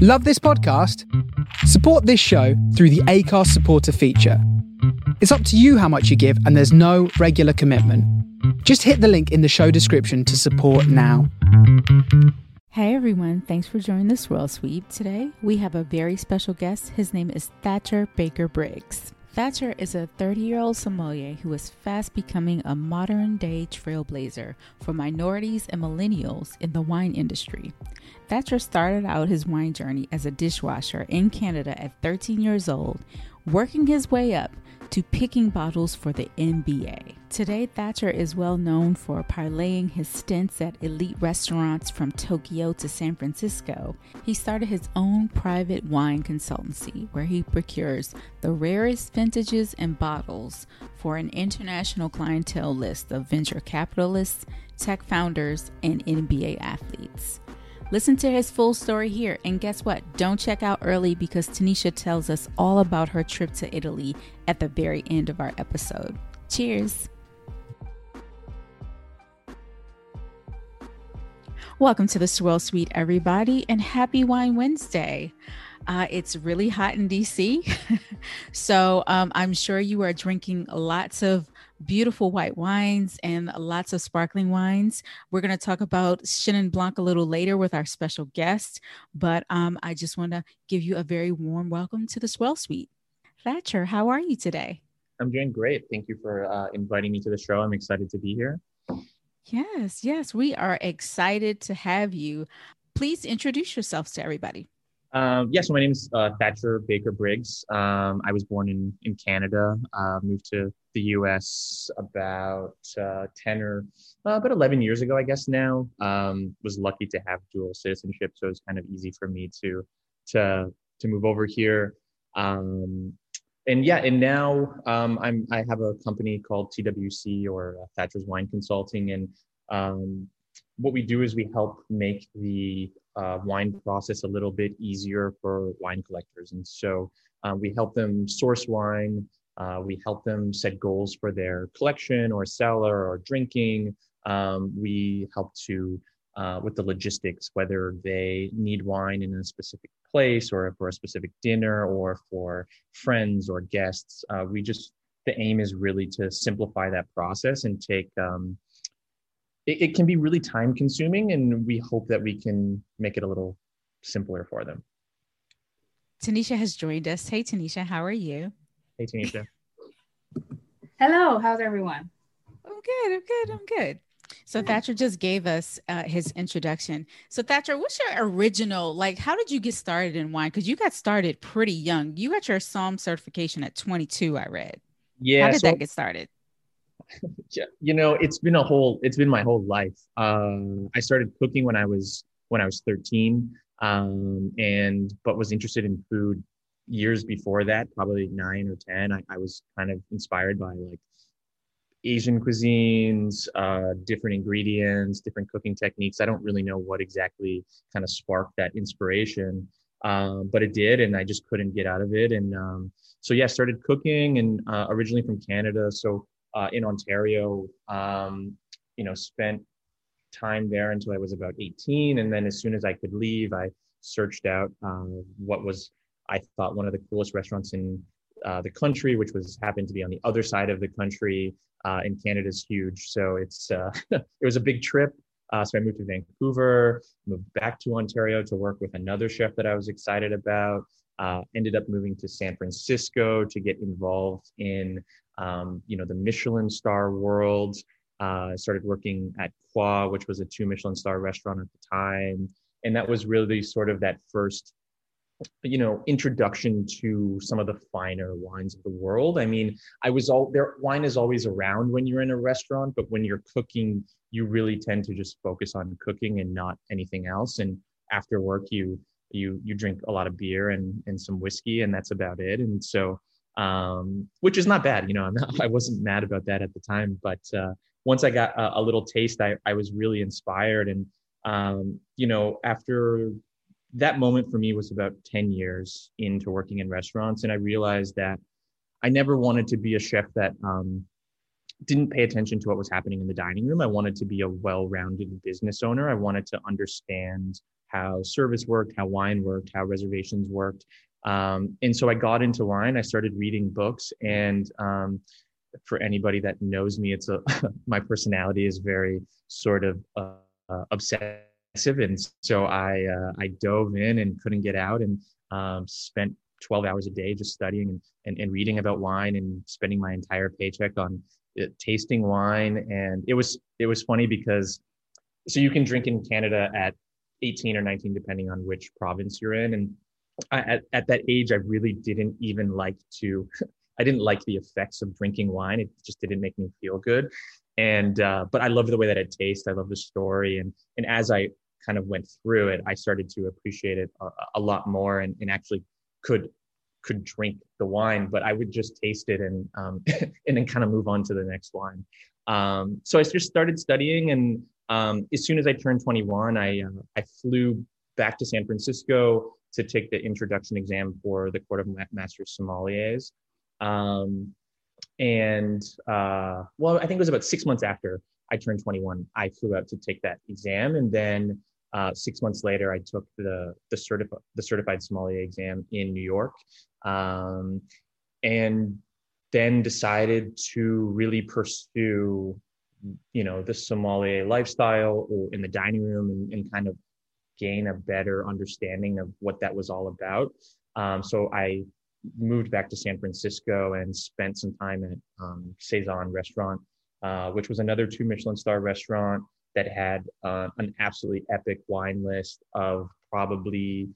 Love this podcast? Support this show through the Acast supporter feature. It's up to you how much you give, and there's no regular commitment. Just hit the link in the show description to support now. Hey everyone, thanks for joining the Swirl Suite. Today we have a very special guest. His name is Thatcher Baker Briggs. Thatcher is a 30 year old sommelier who is fast becoming a modern day trailblazer for minorities and millennials in the wine industry. Thatcher started out his wine journey as a dishwasher in Canada at 13 years old, working his way up to picking bottles for the NBA. Today, Thatcher is well known for parlaying his stints at elite restaurants from Tokyo to San Francisco. He started his own private wine consultancy where he procures the rarest vintages and bottles for an international clientele list of venture capitalists, tech founders, and NBA athletes. Listen to his full story here. And guess what? Don't check out early because Tanisha tells us all about her trip to Italy at the very end of our episode. Cheers. Welcome to the Swirl Suite, everybody, and happy Wine Wednesday. Uh, it's really hot in DC. so um, I'm sure you are drinking lots of beautiful white wines and lots of sparkling wines. We're going to talk about Chenin Blanc a little later with our special guest, but um, I just want to give you a very warm welcome to the Swirl Suite. Thatcher, how are you today? I'm doing great. Thank you for uh, inviting me to the show. I'm excited to be here. Yes, yes, we are excited to have you. Please introduce yourselves to everybody. Um, yeah, so my name is uh, Thatcher Baker Briggs. Um, I was born in in Canada. Uh, moved to the U.S. about uh, ten or uh, about eleven years ago, I guess. Now um, was lucky to have dual citizenship, so it was kind of easy for me to to to move over here. Um, and yeah, and now um, I'm I have a company called TWC or uh, Thatcher's Wine Consulting, and um, what we do is we help make the uh, wine process a little bit easier for wine collectors. And so uh, we help them source wine. Uh, we help them set goals for their collection or cellar or drinking. Um, we help to uh, with the logistics, whether they need wine in a specific place or for a specific dinner or for friends or guests. Uh, we just the aim is really to simplify that process and take um, it, it can be really time consuming and we hope that we can make it a little simpler for them. Tanisha has joined us. Hey, Tanisha, how are you? Hey, Tanisha. Hello, how's everyone? I'm good. I'm good. I'm good. So Thatcher just gave us uh, his introduction. So Thatcher, what's your original like? How did you get started in wine? Because you got started pretty young. You got your Somm certification at 22. I read. Yeah. How did so, that get started? you know, it's been a whole, it's been my whole life. Um, I started cooking when I was, when I was 13. Um, and, but was interested in food years before that, probably nine or 10. I, I was kind of inspired by like Asian cuisines, uh, different ingredients, different cooking techniques. I don't really know what exactly kind of sparked that inspiration, um, but it did, and I just couldn't get out of it. And um, so, yeah, started cooking, and uh, originally from Canada. So uh, in Ontario. Um, you know, spent time there until I was about 18, and then as soon as I could leave, I searched out um, what was I thought one of the coolest restaurants in uh, the country, which was happened to be on the other side of the country. Uh, and Canada's huge, so it's uh, it was a big trip. Uh, so I moved to Vancouver, moved back to Ontario to work with another chef that I was excited about. Uh, ended up moving to San Francisco to get involved in um, you know, the Michelin star world. Uh, started working at Coi, which was a two Michelin star restaurant at the time. And that was really sort of that first, you know, introduction to some of the finer wines of the world. I mean, I was all there, wine is always around when you're in a restaurant, but when you're cooking, you really tend to just focus on cooking and not anything else. And after work, you, you, you drink a lot of beer and, and some whiskey, and that's about it. And so, um, which is not bad. You know, not, i wasn't mad about that at the time, but uh, once I got a, a, little taste, I, I was really inspired. And, um, you know, after that moment for me was about 10 years into working in restaurants. And I realized that I never wanted to be a chef that um, didn't pay attention to what was happening in the dining room. I wanted to be a well rounded business owner. I wanted to understand how service worked, how wine worked, how reservations worked. Um, and so I got into wine. I started reading books, and um, for anybody that knows me, it's a my personality is very sort of uh, uh, obsessive, and so I uh, I dove in and couldn't get out, and um, spent 12 hours a day just studying and, and, and reading about wine and spending my entire paycheck on it, uh, tasting wine. And it was it was funny because so you can drink in Canada at 18 or 19 depending on which province you're in, and I, at, at that age, I really didn't even like to, I didn't like the effects of drinking wine. It just didn't make me feel good. And, uh, but I love the way that it tastes. I love the story. And, and as I kind of went through it, I started to appreciate it a, a lot more and, and actually could, could drink the wine, but I would just taste it and, um, and then kind of move on to the next wine. Um, so I just started studying and, um, as soon as I turned 21, I, uh, I flew back to San Francisco to take the introduction exam for the Court of Master Sommeliers. Um, and uh, well, I think it was about six months after I turned 21, I flew out to take that exam, and then uh, six months later, I took the the certified the certified sommelier exam in New York, um, and then decided to really pursue, you know, the sommelier lifestyle in the dining room and, and kind of gain a better understanding of what that was all about. Um, so I moved back to San Francisco and spent some time at um, Saison Restaurant, uh, which was another two Michelin star restaurant that had uh, an absolutely epic wine list of probably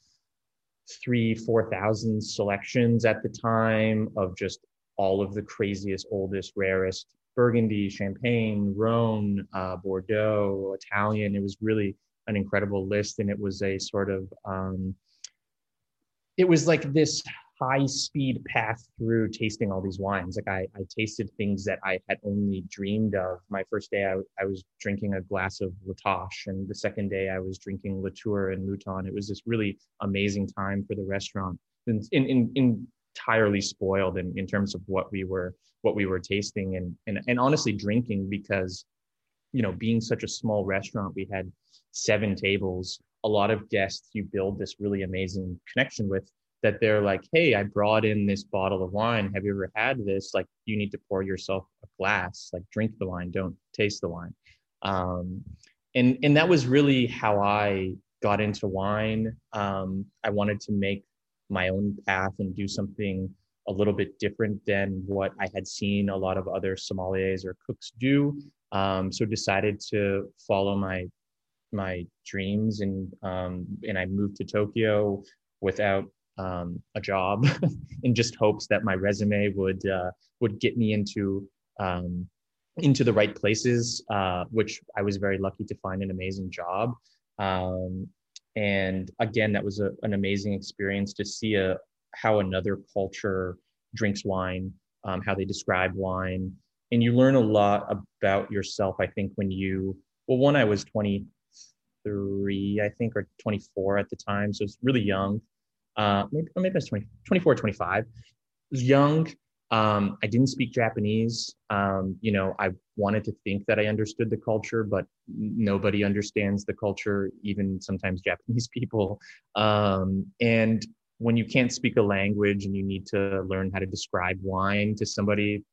three, 4,000 selections at the time of just all of the craziest, oldest, rarest Burgundy, Champagne, Rhone, uh, Bordeaux, Italian. It was really an incredible list, and it was a sort of um, it was like this high speed path through tasting all these wines. Like I, I tasted things that I had only dreamed of. My first day, I, I was drinking a glass of La Tâche, and the second day, I was drinking Latour and Mouton. It was this really amazing time for the restaurant, in, in, in entirely spoiled in, in terms of what we were what we were tasting and, and and honestly drinking because you know being such a small restaurant we had seven tables. A lot of guests you build this really amazing connection with that they're like hey i brought in this bottle of wine. Have you ever had this? Like you need to pour yourself a glass. Like drink the wine. Don't taste the wine. Um, and and that was really how i got into wine. Um, i wanted to make my own path and do something a little bit different than what i had seen a lot of other sommeliers or cooks do um, so decided to follow my my dreams and um, and I moved to Tokyo without um, a job in just hopes that my resume would uh, would get me into um, into the right places, uh, which I was very lucky to find an amazing job. Um, and again, that was a, an amazing experience to see a, how another culture drinks wine, um, how they describe wine, and you learn a lot about yourself. I think when you well, one, I was 23, I think, or 24 at the time. So it's really young. Uh, maybe, maybe I was 20, 24, 25. was young. Um, I didn't speak Japanese. Um, you know, I wanted to think that I understood the culture, but nobody understands the culture, even sometimes Japanese people. Um, and when you can't speak a language and you need to learn how to describe wine to somebody,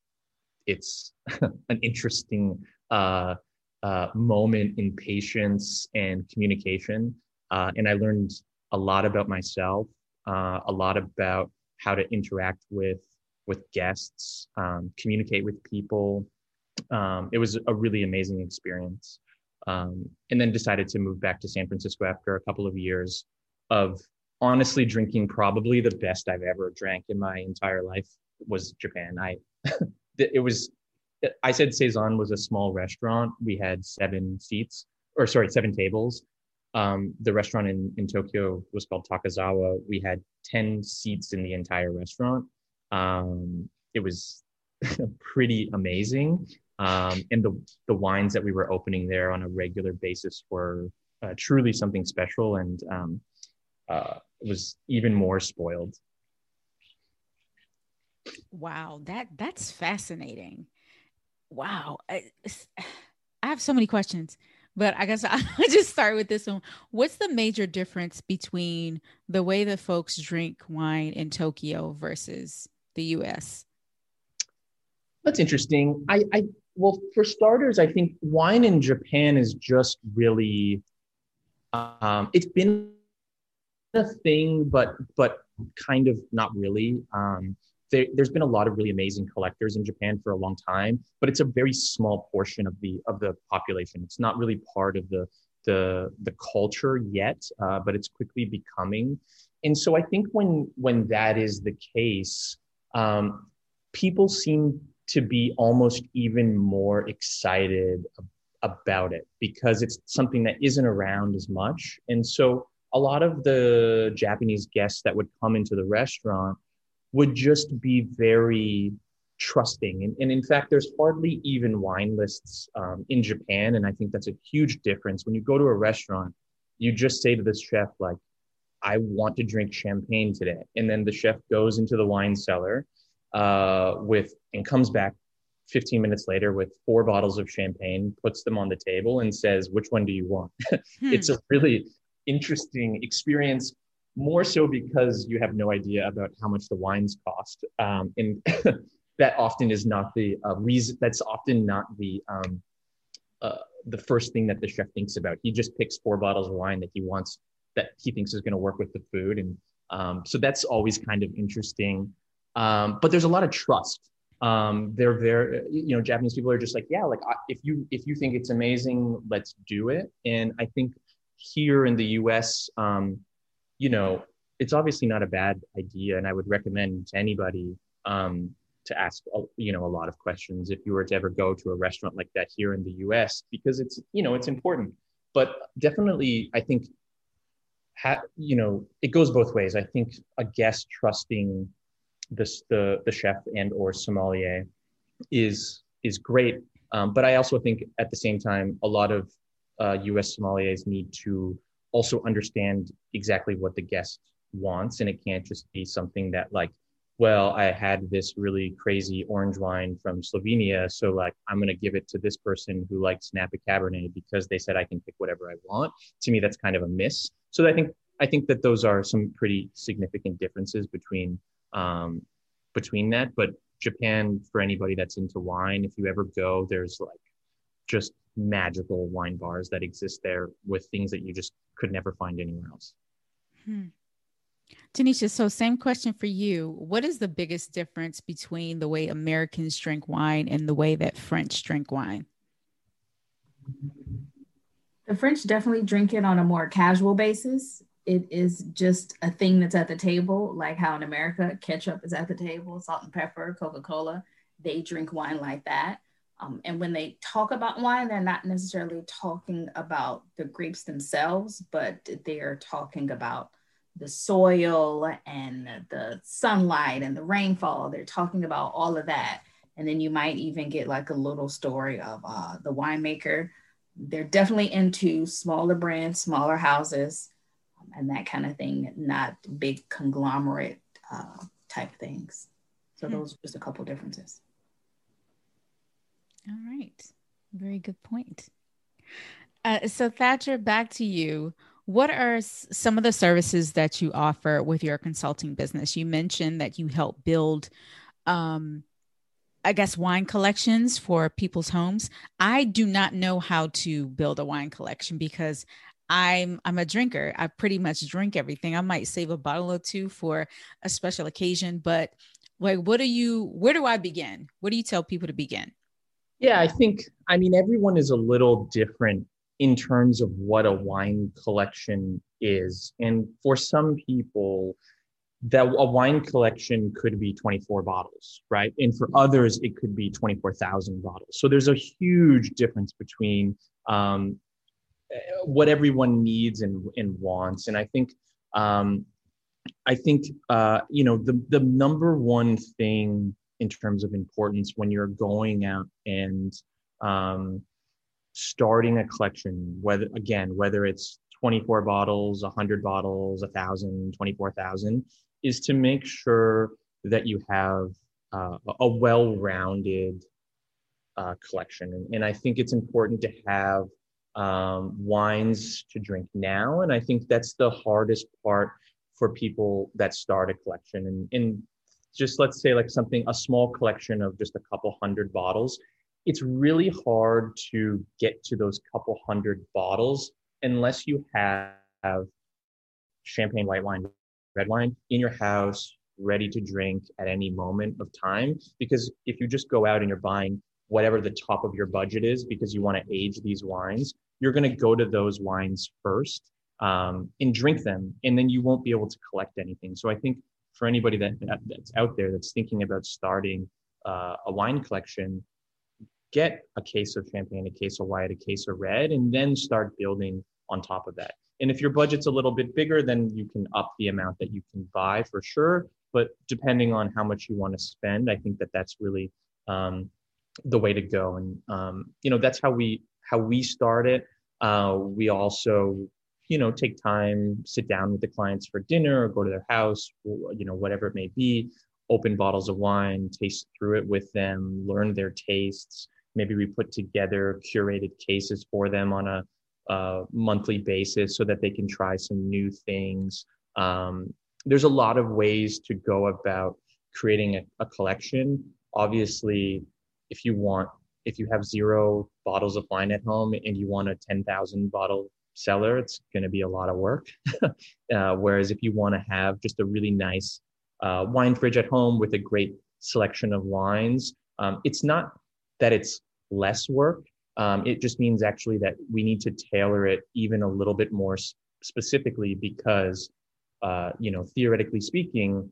it's an interesting uh, uh, moment in patience and communication. Uh, and I learned a lot about myself, uh, a lot about how to interact with with guests, um, communicate with people. Um, it was a really amazing experience. Um, and then decided to move back to San Francisco after a couple of years of honestly drinking probably the best I've ever drank in my entire life was Japan. I it was I said Saison was a small restaurant. We had seven seats, or sorry, seven tables. Um, the restaurant in, in Tokyo was called Takazawa. We had 10 seats in the entire restaurant. Um, it was pretty amazing. Um, and the, the wines that we were opening there on a regular basis were uh, truly something special and um, uh, was even more spoiled. Wow, that that's fascinating. Wow. I, I have so many questions. but I guess I'll just start with this one. What's the major difference between the way that folks drink wine in Tokyo versus the US? That's interesting. I, I well, for starters, I think wine in Japan is just really um, it's been a thing, but but kind of not really. Um, there, has been a lot of really amazing collectors in Japan for a long time, but it's a very small portion of the of the population. It's not really part of the the the culture yet, uh, but it's quickly becoming. And so I think when when that is the case, um, people seem to be almost even more excited about it because it's something that isn't around as much. And so a lot of the Japanese guests that would come into the restaurant would just be very trusting. And, and in fact, there's hardly even wine lists um, in Japan. And I think that's a huge difference. When you go to a restaurant, you just say to the chef, like, I want to drink champagne today. And then the chef goes into the wine cellar uh, with and comes back 15 minutes later with four bottles of champagne, puts them on the table, and says, Which one do you want? hmm. It's a really interesting experience, more so because you have no idea about how much the wines cost. Um, and that often is not the uh, reason, that's often not the. Um, uh, the first thing that the chef thinks about. He just picks four bottles of wine that he wants that he thinks is going to work with the food, and um, so that's always kind of interesting. Um, but there's a lot of trust. Um, they're very you know japanese people are just like yeah like if you if you think it's amazing let's do it. And i think here in the us um, you know it's obviously not a bad idea and i would recommend to anybody um, to ask you know a lot of questions if you were to ever go to a restaurant like that here in the us because it's you know it's important. But definitely i think ha- you know it goes both ways i think a guest trusting this the the chef and or sommelier is is great. Um, but I also think at the same time, a lot of uh, U.S. sommeliers need to also understand exactly what the guest wants, and it can't just be something that like, well, I had this really crazy orange wine from Slovenia, so like I'm gonna give it to this person who likes Napa Cabernet because they said I can pick whatever I want. To me, that's kind of a miss. So I think I think that those are some pretty significant differences between um, between that. But Japan, for anybody that's into wine, if you ever go, there's like just magical wine bars that exist there with things that you just could never find anywhere else. Hmm. Tanisha, so same question for you. What is the biggest difference between the way Americans drink wine and the way that French drink wine? The French definitely drink it on a more casual basis it is just a thing that's at the table, like how in America, ketchup is at the table, salt and pepper, Coca Cola. They drink wine like that. Um, and when they talk about wine, they're not necessarily talking about the grapes themselves, but they are talking about the soil and the sunlight and the rainfall. They're talking about all of that. And then you might even get like a little story of uh, the winemaker. They're definitely into smaller brands, smaller houses and that kind of thing, not big conglomerate uh, type things. So mm-hmm. those are just a couple differences. All right. Very good point. Uh, so Thatcher, back to you. What are some of the services that you offer with your consulting business? You mentioned that you help build um, I guess wine collections for people's homes. I do not know how to build a wine collection because I'm I'm a drinker. I pretty much drink everything. I might save a bottle or two for a special occasion, but like what do you where do I begin? What do you tell people to begin? Yeah, I think I mean everyone is a little different in terms of what a wine collection is. And for some people that a wine collection could be 24 bottles, right? And for others, it could be 24,000 bottles. So there's a huge difference between um, what everyone needs and, and wants. And I think, um, I think, uh, you know, the, the number one thing in terms of importance when you're going out and um, starting a collection, whether, again, whether it's 24 bottles, 100 bottles, 1,000, 24,000, is to make sure that you have uh, a well rounded uh, collection. And, and I think it's important to have um, wines to drink now. And I think that's the hardest part for people that start a collection. And, and just let's say like something, a small collection of just a couple hundred bottles. It's really hard to get to those couple hundred bottles unless you have champagne, white wine, red wine in your house, ready to drink at any moment of time. Because if you just go out and you're buying whatever the top of your budget is because you want to age these wines, you're going to go to those wines first um, and drink them, and then you won't be able to collect anything. So I think for anybody that, that's out there that's thinking about starting uh, a wine collection, get a case of champagne, a case of white, a case of red, and then start building on top of that. And if your budget's a little bit bigger, then you can up the amount that you can buy for sure. But depending on how much you want to spend, I think that that's really um, the way to go. And um, you know, that's how we how we start it. Uh, we also, you know, take time, sit down with the clients for dinner, or go to their house, you know, whatever it may be. Open bottles of wine, taste through it with them, learn their tastes. Maybe we put together curated cases for them on a uh, monthly basis so that they can try some new things. Um, there's a lot of ways to go about creating a, a, collection. Obviously, if you want, if you have zero bottles of wine at home and you want a 10,000 bottle cellar, it's going to be a lot of work. uh, whereas if you want to have just a really nice uh, wine fridge at home with a great selection of wines, um, it's not that it's less work, um, it just means actually that we need to tailor it even a little bit more specifically because, uh, you know, theoretically speaking,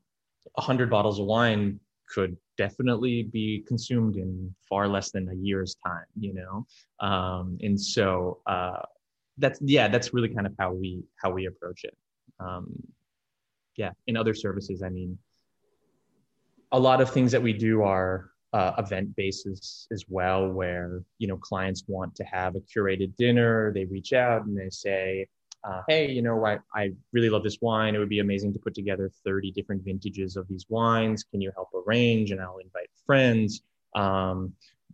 100 bottles of wine could definitely be consumed in far less than a year's time, you know? Um, and so uh, that's, yeah, that's really kind of how we, how we approach it. Um, yeah, in other services, I mean, a lot of things that we do are uh, event basis as well, where you know clients want to have a curated dinner. They reach out and they say, uh, "Hey, you know, I, I really love this wine. It would be amazing to put together 30 different vintages of these wines. Can you help arrange?" And I'll invite friends. Um,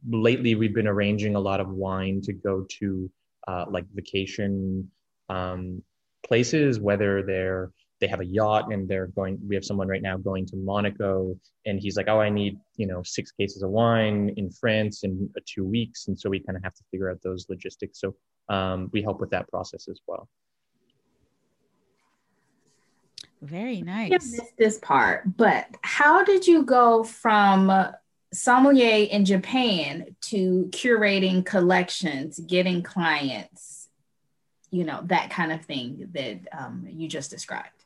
lately, we've been arranging a lot of wine to go to uh, like vacation um, places, whether they're they have a yacht and they're going we have someone right now going to monaco and he's like oh i need you know six cases of wine in france in two weeks. And so we kind of have to figure out those logistics. So um, we help with that process as well. Very nice I missed this part but how did you go from sommelier in japan to curating collections getting clients you know that kind of thing that um, you just described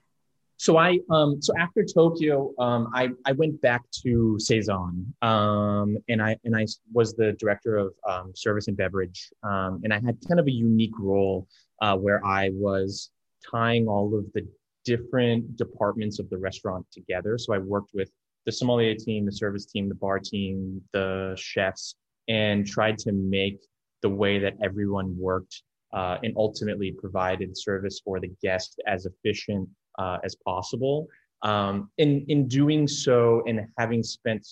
so I um, so after Tokyo, um, I I went back to Saison, um, and I and I was the director of um, service and beverage, um, and I had kind of a unique role uh, where I was tying all of the different departments of the restaurant together. So I worked with the sommelier team, the service team, the bar team, the chefs, and tried to make the way that everyone worked uh, and ultimately provided service for the guest as efficient uh, as possible. Um, in in doing so, and having spent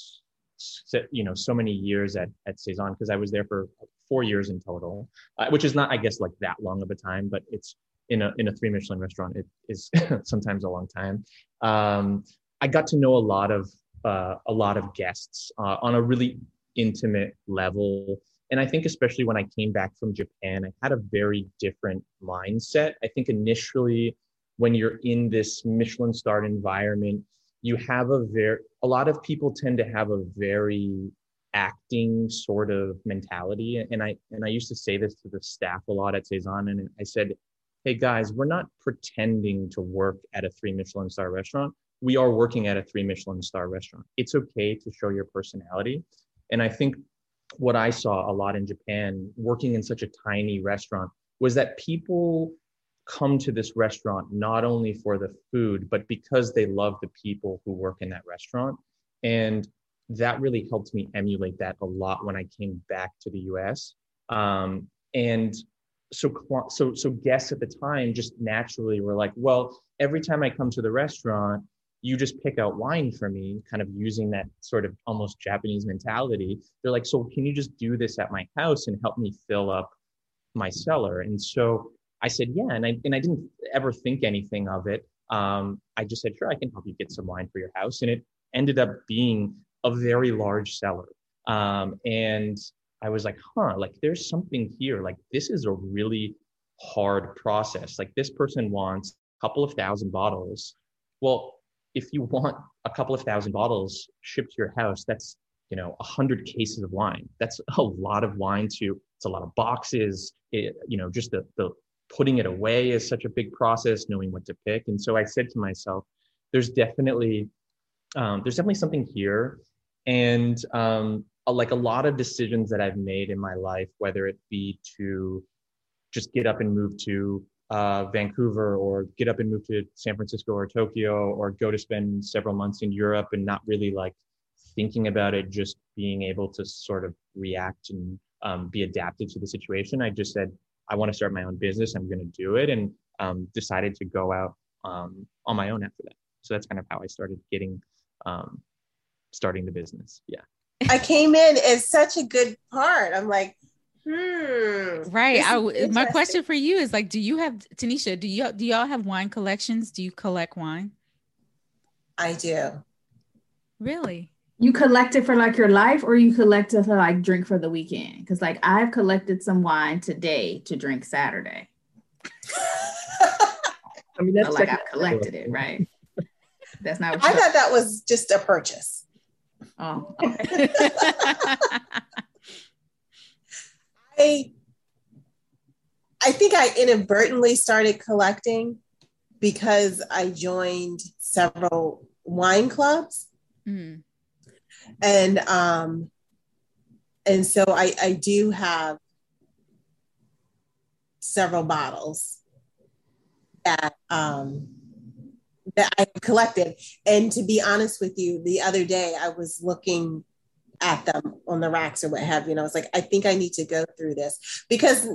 you know so many years at at Saison because I was there for four years in total, uh, which is not I guess like that long of a time, but it's in a in a three Michelin restaurant it is sometimes a long time. Um, I got to know a lot of uh, a lot of guests uh, on a really intimate level. And I think, especially when I came back from Japan, I had a very different mindset. I think initially when you're in this Michelin starred environment, you have a very, a lot of people tend to have a very acting sort of mentality. And I, and I used to say this to the staff a lot at Saison. And I said, Hey guys, we're not pretending to work at a three Michelin star restaurant. We are working at a three Michelin star restaurant. It's okay to show your personality. And I think what I saw a lot in Japan working in such a tiny restaurant was that people come to this restaurant not only for the food, but because they love the people who work in that restaurant. And that really helped me emulate that a lot when I came back to the US. Um, and so, so, so guests at the time just naturally were like, well, every time I come to the restaurant, you just pick out wine for me, kind of using that sort of almost Japanese mentality. They're like, so can you just do this at my house and help me fill up my cellar. And so I said, yeah. And I, and I didn't ever think anything of it. Um, I just said, sure, I can help you get some wine for your house. And it ended up being a very large cellar. Um, and I was like, huh, like there's something here. Like this is a really hard process. Like this person wants a couple of thousand bottles. Well, if you want a couple of thousand bottles shipped to your house, that's you know a hundred cases of wine. That's a lot of wine to. It's a lot of boxes. It, you know, just the the putting it away is such a big process. Knowing what to pick, and so I said to myself, there's definitely um, there's definitely something here, and um, like a lot of decisions that I've made in my life, whether it be to just get up and move to uh, Vancouver or get up and move to San Francisco or Tokyo or go to spend several months in Europe and not really like thinking about it, just being able to sort of react and um, be adapted to the situation. I just said, I want to start my own business. I'm going to do it and um, decided to go out um, on my own after that. So that's kind of how I started getting um, starting the business. Yeah. I came in as such a good part. I'm like, Hmm. Right. I, my question for you is like, do you have Tanisha? Do you do y'all have wine collections? Do you collect wine? I do. Really? You collect it for like your life, or you collect it to like drink for the weekend? Because like I've collected some wine today to drink Saturday. I mean, that's so, like I've collected it, right? That's not. I thought that was just a purchase. Oh. Okay. I I think I inadvertently started collecting because I joined several wine clubs. Mm. And um and so I I do have several bottles that um that I collected. And to be honest with you, the other day I was looking at them on the racks or what have you. And I was like, I think I need to go through this because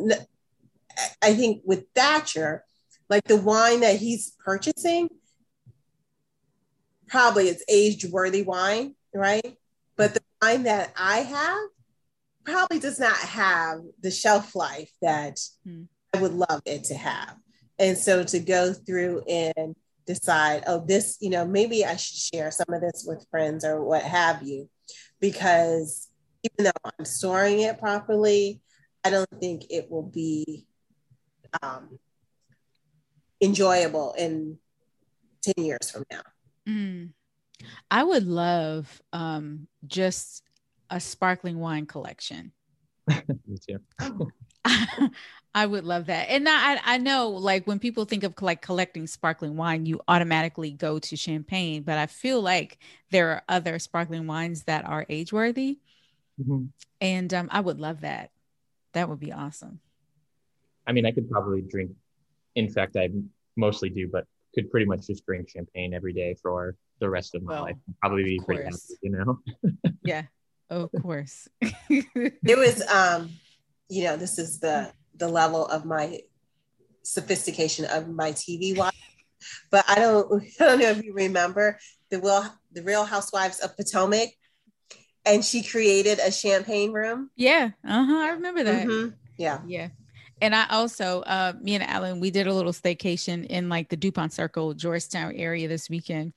I think with Thatcher, like the wine that he's purchasing, probably it's aged worthy wine, right? But the wine that I have probably does not have the shelf life that hmm. I would love it to have. And so to go through and decide, oh, this, you know, maybe I should share some of this with friends or what have you because even though I'm storing it properly, I don't think it will be um, enjoyable in 10 years from now. Mm. I would love um, just a sparkling wine collection. Me too. I would love that. And I I know like when people think of like collecting sparkling wine, you automatically go to champagne, but I feel like there are other sparkling wines that are age worthy. Mm-hmm. And um, I would love that. That would be awesome. I mean, I could probably drink. In fact, I mostly do, but could pretty much just drink champagne every day for the rest of my well, life. Probably be pretty happy, you know. yeah, of course. it was, um, you know, this is the the level of my sophistication of my TV watch. But I don't, I don't know if you remember the Real, the Real Housewives of Potomac, and she created a champagne room. Yeah, uh huh. I remember that. Mm-hmm. Yeah, yeah. And I also, uh, me and Alan, we did a little staycation in like the DuPont Circle, Georgetown area this weekend.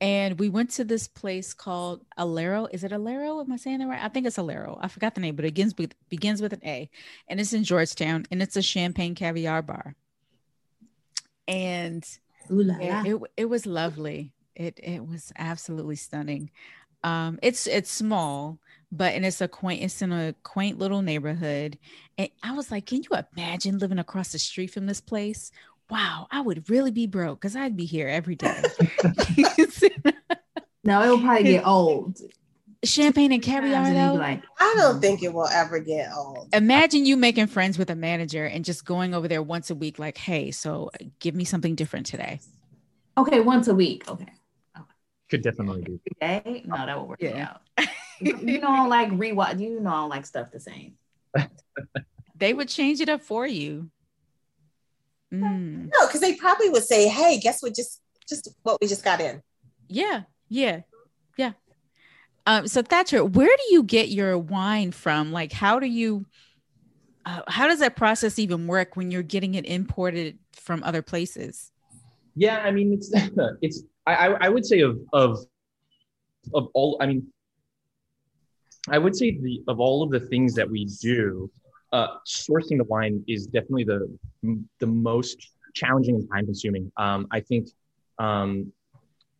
And we went to this place called Alero. Is it Alero? Am I saying that right? I think it's Alero. I forgot the name, but it begins with begins with an A. And it's in Georgetown and it's a champagne caviar bar. And it, it, it was lovely. It it was absolutely stunning. Um, it's it's small, but and it's a quaint it's in a quaint little neighborhood. And i was like can you imagine living across the street from this place? Wow i would really be broke because i'd be here every day. No it will probably get old. Champagne and caviar though? like i don't mm. think it will ever get old. Imagine you making friends with a manager and just going over there once a week like hey so give me something different today. Okay once a week okay. Could definitely be. Okay. No, that will work yeah. out. you don't like rewatch. You know, I don't like stuff the same. they would change it up for you. Mm. No, because they probably would say, "Hey, guess what? Just, just what we just got in." Yeah, yeah, yeah. Um, so Thatcher, where do you get your wine from? Like, how do you? uh, how does that process even work when you're getting it imported from other places? Yeah, I mean, it's it's I I would say of of of all. I mean, I would say the of all of the things that we do, uh, sourcing the wine is definitely the the most challenging and time consuming. Um, I think, um,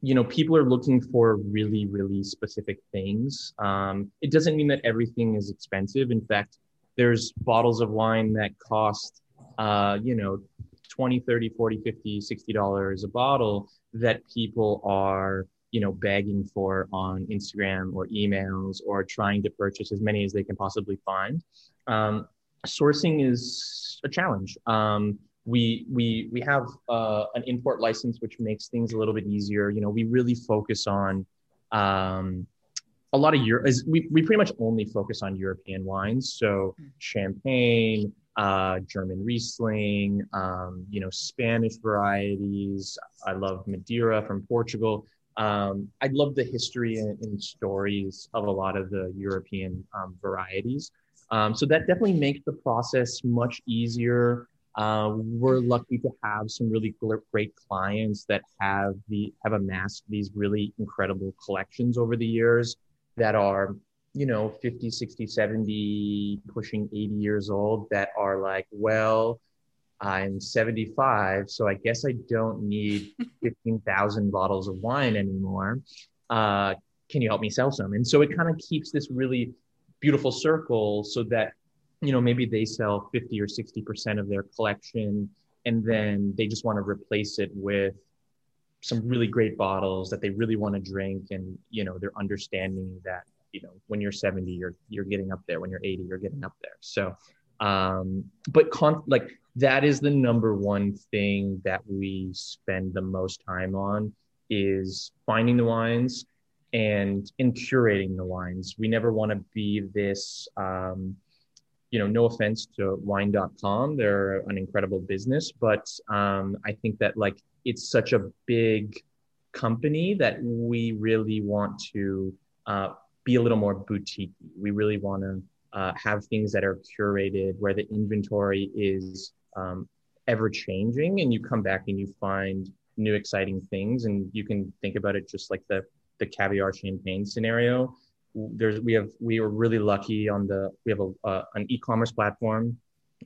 you know, people are looking for really really specific things. Um, it doesn't mean that everything is expensive. In fact, there's bottles of wine that cost, uh, you know, 20, 30, 40, 50, 60 dollars a bottle that people are you know begging for on instagram or emails or trying to purchase as many as they can possibly find. Um, sourcing is a challenge. Um, we we we have uh, an import license which makes things a little bit easier. You know we really focus on um, a lot of Europe we, we pretty much only focus on european wines. So hmm. champagne uh, German Riesling, um, you know, Spanish varieties. I love Madeira from Portugal um, I love the history and, and, stories of a lot of the European um, varieties. Um, so that definitely makes the process much easier. Uh, we're lucky to have some really great clients that have the have amassed these really incredible collections over the years that are you know 50 60 70 pushing 80 years old that are like well I'm 75, so I guess I don't need 15,000 bottles of wine anymore. Uh, can you help me sell some? And so it kind of keeps this really beautiful circle so that, you know, maybe they sell 50 or 60% of their collection and then they just want to replace it with some really great bottles that they really want to drink. And, you know, they're understanding that, you know, when you're 70, you're, you're getting up there. When you're 80, you're getting up there. So, um, but con- like that is the number one thing that we spend the most time on is finding the wines and in curating the wines. We never want to be this, um, you know, no offense to wine.com. They're an incredible business, but um, I think that like it's such a big company that we really want to uh, be a little more boutique. We really want to uh, have things that are curated where the inventory is um, ever changing and you come back and you find new exciting things and you can think about it just like the the caviar champagne scenario. There's we have we are really lucky on the we have a uh, an e-commerce platform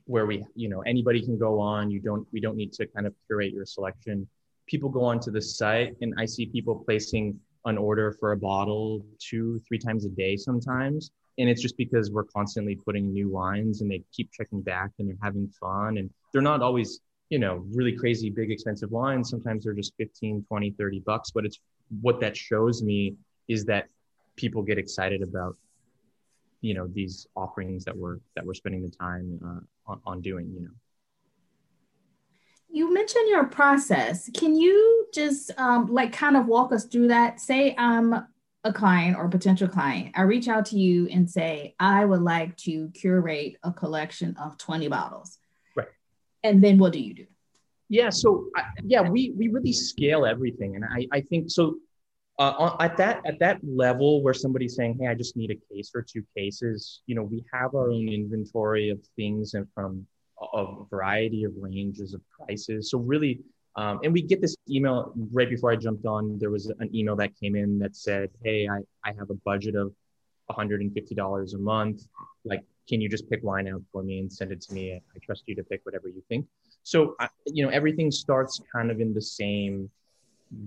where we you know anybody can go on. You don't we don't need to kind of curate your selection. People go onto the site and i see people placing an order for a bottle two three times a day sometimes and it's just because we're constantly putting new wines and they keep checking back and they're having fun. And they're not always you know really crazy big expensive wines sometimes they're just 15 20 30 bucks. But it's what that shows me is that people get excited about you know these offerings that we're that we're spending the time uh, on, on doing you know. You mentioned your process. Can you just um, like kind of walk us through that? Say i'm a client or potential client, I reach out to you and say, I would like to curate a collection of 20 bottles. Right. And then what do you do? Yeah. So yeah, we, we really scale everything. And I, I think so uh, at that, at that level where somebody's saying, Hey, I just need a case or two cases, you know, we have our own inventory of things and from a variety of ranges of prices. So really um, and we get this email right before I jumped on. There was an email that came in that said, "Hey, I, I have a budget of $150 a month. Like, can you just pick wine out for me and send it to me? I trust you to pick whatever you think." So, you know, everything starts kind of in the same,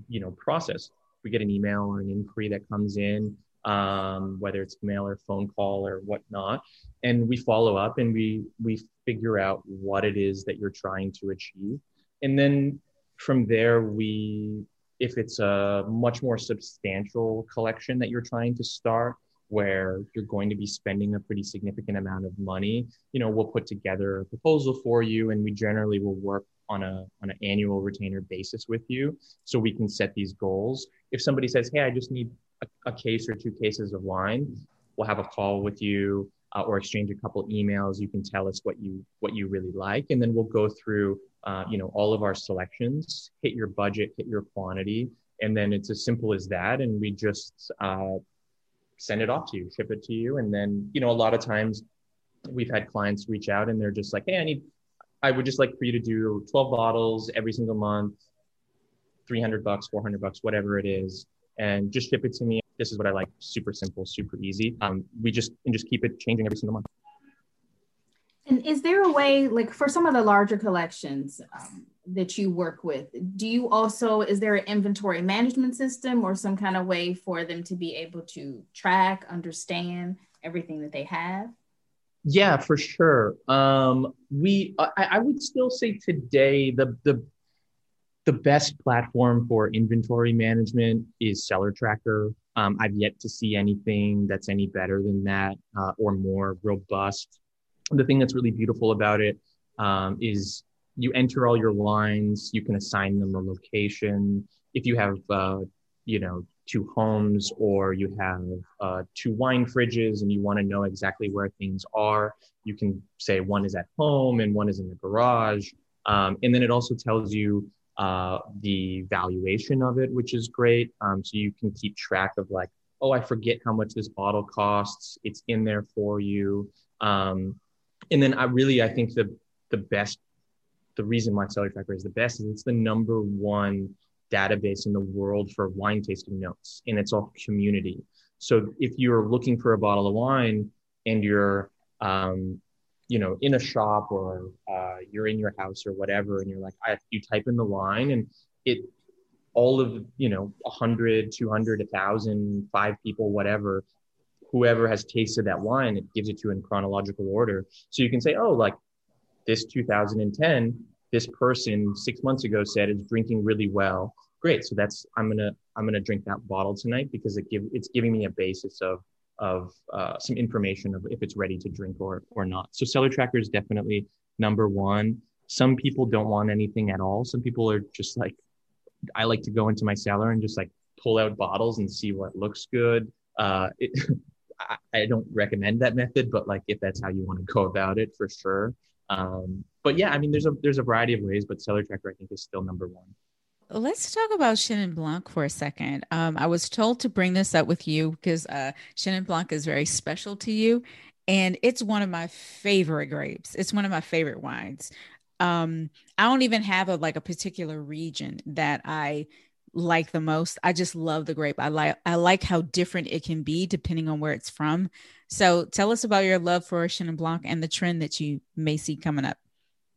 you know, process. We get an email or an inquiry that comes in, um, whether it's mail or phone call or whatnot, and we follow up and we we figure out what it is that you're trying to achieve, and then from there we if it's a much more substantial collection that you're trying to start where you're going to be spending a pretty significant amount of money you know we'll put together a proposal for you and we generally will work on a on an annual retainer basis with you so we can set these goals. If somebody says hey i just need a, a case or two cases of wine we'll have a call with you uh, or exchange a couple emails. You can tell us what you what you really like and then we'll go through uh, you know all of our selections hit your budget hit your quantity and then it's as simple as that and we just uh, send it off to you ship it to you and then you know a lot of times we've had clients reach out and they're just like, hey, I need, I would just like for you to do 12 bottles every single month, 300 bucks, 400 bucks, whatever it is, and just ship it to me. This is what I like. Super simple, super easy. Um, we just and just keep it changing every single month. And is there a way, like for some of the larger collections um, that you work with, do you also, is there an inventory management system or some kind of way for them to be able to track, understand everything that they have? Yeah, for sure. Um, we, I, I would still say today the the the best platform for inventory management is CellarTracker. Um, I've yet to see anything that's any better than that uh, or more robust the thing that's really beautiful about it um, is you enter all your lines, you can assign them a location. If you have, uh, you know, two homes or you have uh, two wine fridges and you want to know exactly where things are, you can say one is at home and one is in the garage. Um, and then it also tells you uh, the valuation of it, which is great. Um, so you can keep track of like, oh, I forget how much this bottle costs. It's in there for you. Um, and then I really I think the the best the reason why CellarTracker is the best is it's the number one database in the world for wine tasting notes, and it's all community. So if you're looking for a bottle of wine and you're um, you know in a shop or uh, you're in your house or whatever, and you're like, I, you type in the line and it all of you know 100 200 1000 five people whatever whoever has tasted that wine, it gives it to you in chronological order. So you can say, oh, like this 2010, this person six months ago said it's drinking really well. Great. So that's I'm gonna I'm gonna drink that bottle tonight because it give it's giving me a basis of of uh, some information of if it's ready to drink or or not. So CellarTracker is definitely number one. Some people don't want anything at all. Some people are just like, I like to go into my cellar and just like pull out bottles and see what looks good. Uh, it, I, I don't recommend that method, but like if that's how you want to go about it, for sure. Um, but yeah, I mean, there's a there's a variety of ways, but CellarTracker I think is still number one. Let's talk about Chenin Blanc for a second. Um, I was told to bring this up with you because uh, Chenin Blanc is very special to you, and it's one of my favorite grapes. It's one of my favorite wines. Um, I don't even have a like a particular region that I like the most. I just love the grape. I like I like how different it can be depending on where it's from. So tell us about your love for Chenin Blanc and the trend that you may see coming up.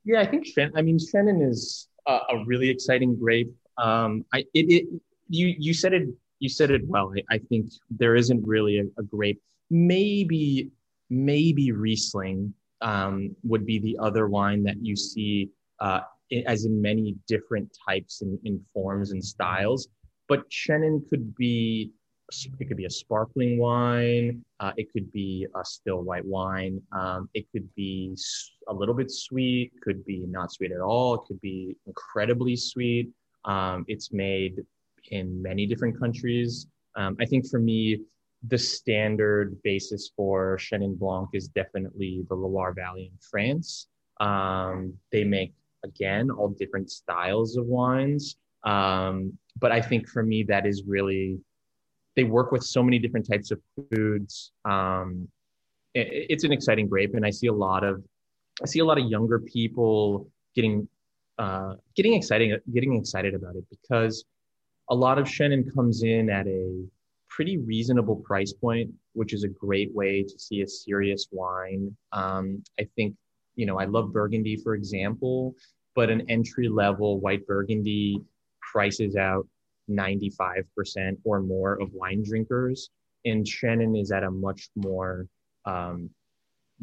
Yeah, I think. I mean, Chenin is a, a really exciting grape. Um, I it, it you you said it you said it well. I, I think there isn't really a, a grape. Maybe maybe Riesling um, would be the other wine that you see uh, as in many different types and, in forms and styles. But Chenin could be it could be a sparkling wine. Uh, it could be a still white wine. Um, it could be a little bit sweet. Could be not sweet at all. It could be incredibly sweet. Um, it's made in many different countries. Um, I think for me, the standard basis for Chenin Blanc is definitely the Loire Valley in France. Um, they make again all different styles of wines. Um, but i think for me that is really they work with so many different types of foods. Um, it, it's an exciting grape and i see a lot of i see a lot of younger people getting uh, getting exciting getting excited about it because a lot of Chenin comes in at a pretty reasonable price point, which is a great way to see a serious wine. Um, I think, you know, I love Burgundy, for example, but an entry level white burgundy prices out 95% or more of wine drinkers. And Chenin is at a much more um,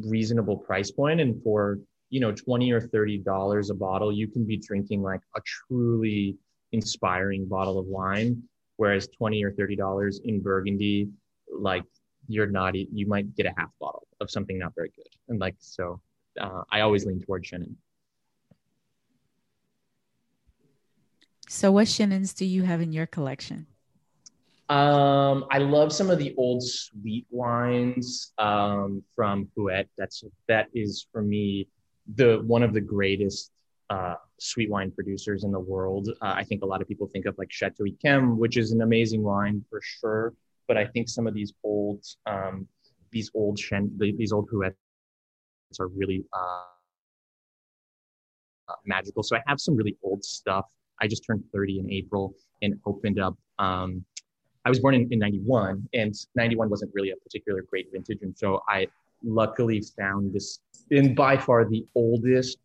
reasonable price point. And for, you know, 20 or $30 a bottle, you can be drinking like a truly inspiring bottle of wine. Whereas 20 or $30 in Burgundy, like you're not, you might get a half bottle of something not very good. And like, so uh, I always lean toward Chenin. So, what Chenins do you have in your collection? Um, I love some of the old sweet wines um, from Huet. That's that is for me the one of the greatest uh, sweet wine producers in the world. Uh, I think a lot of people think of like Chateau Yquem, which is an amazing wine for sure. But I think some of these old um, these old Chen, these old Huet are really uh, uh, magical. So I have some really old stuff. I just turned 30 in April and opened up. Um, I was born in, in 91 and 91 wasn't really a particular great vintage. And so I luckily found this in by far the oldest.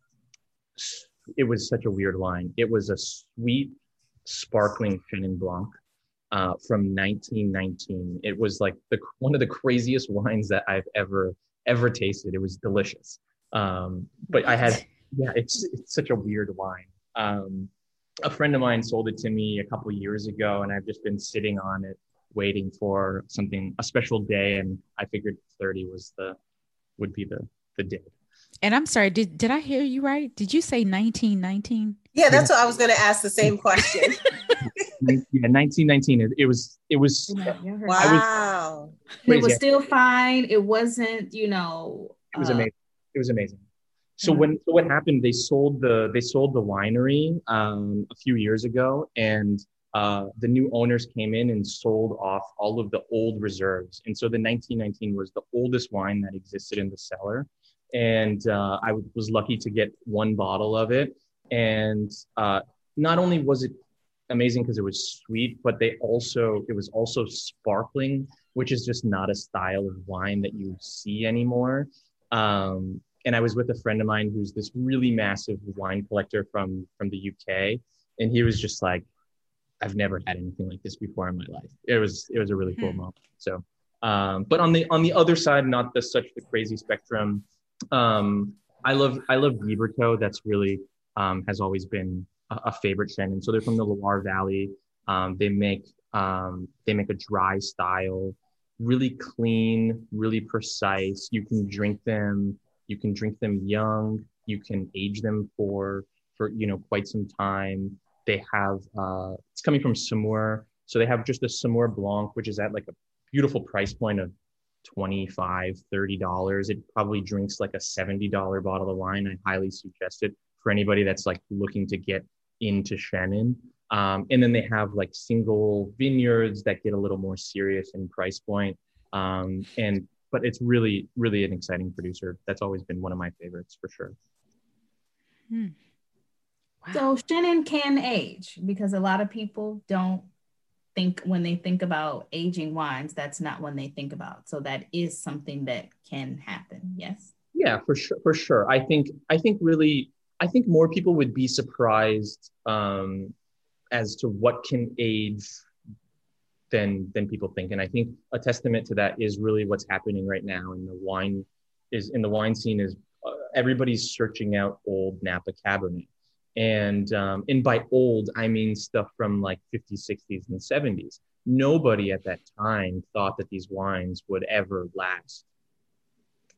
It was such a weird wine. It was a sweet, sparkling Chenin Blanc uh, from 1919. It was like the one of the craziest wines that I've ever ever tasted. It was delicious. Um, but I had yeah, it's it's such a weird wine. Um, a friend of mine sold it to me a couple years ago, and I've just been sitting on it, waiting for something a special day. And I figured 30 was the would be the the day. And I'm sorry, did did I hear you right? Did you say 1919? Yeah, that's what I was going to ask the same question. yeah, 1919. It, it was it was wow. Was, it was still fine. It wasn't, you know. It was uh, amazing. It was amazing. So when so what happened? They sold the they sold the winery um, a few years ago, and uh, the new owners came in and sold off all of the old reserves. And so the 1919 was the oldest wine that existed in the cellar, and uh, I was lucky to get one bottle of it. And uh, not only was it amazing because it was sweet, but they also it was also sparkling, which is just not a style of wine that you see anymore. Um, and I was with a friend of mine who's this really massive wine collector from from the UK, and he was just like, "I've never had anything like this before in my life." It was it was a really cool hmm. moment. So, um, but on the on the other side, not the such the crazy spectrum. Um, I love I love Guiberteau. That's really um, has always been a, a favorite Chenin. So they're from the Loire Valley. Um, they make um, they make a dry style, really clean, really precise. You can drink them you can drink them young. You can age them for for you know quite some time. They have uh, it's coming from Saumur, so they have just a Saumur Blanc, which is at like a beautiful price point of 25 30 dollars it probably drinks like a 70 dollar bottle of wine i highly suggest it for anybody that's like looking to get into Chenin um, and then they have like single vineyards that get a little more serious in price point um, and but it's really, really an exciting producer. That's always been one of my favorites for sure. Hmm. Wow. So Chenin can age because a lot of people don't think when they think about aging wines, that's not when they think about. So that is something that can happen. Yes. Yeah, for sure. For sure. I think, I think really, I think more people would be surprised um, as to what can age than than people think. And I think a testament to that is really what's happening right now in the wine is in the wine scene is uh, everybody's searching out old Napa Cabernet. And um, and by old I mean stuff from like 50s, 60s, and 70s. Nobody at that time thought that these wines would ever last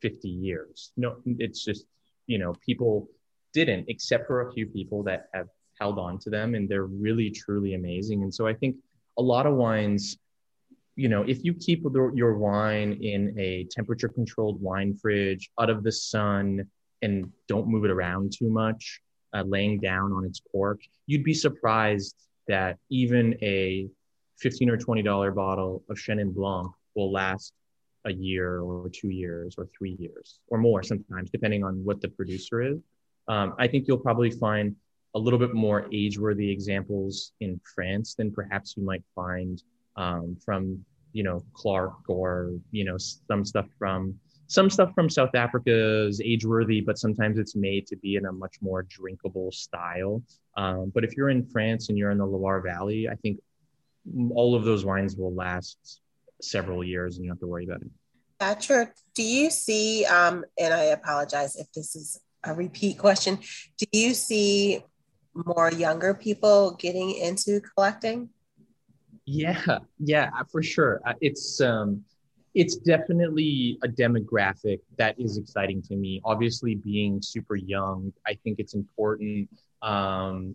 50 years. No, it's just you know people didn't, except for a few people that have held on to them, and they're really truly amazing. And so I think a lot of wines, you know, if you keep your wine in a temperature controlled wine fridge out of the sun and don't move it around too much, uh, laying down on its cork, you'd be surprised that even a 15 or 20 dollar bottle of Chenin Blanc will last a year or two years or three years or more sometimes, depending on what the producer is. Um, I think you'll probably find a little bit more age-worthy examples in France than perhaps you might find um, from you know Clark or you know some stuff from some stuff from South Africa is age-worthy, but sometimes it's made to be in a much more drinkable style. Um, but if you're in France and you're in the Loire Valley, I think all of those wines will last several years, and you don't have to worry about it. Patrick, do you see? Um, and I apologize if this is a repeat question. Do you see more younger people getting into collecting? Yeah, yeah, for sure. Uh, it's um, it's definitely a demographic that is exciting to me. Obviously, being super young, I think it's important um,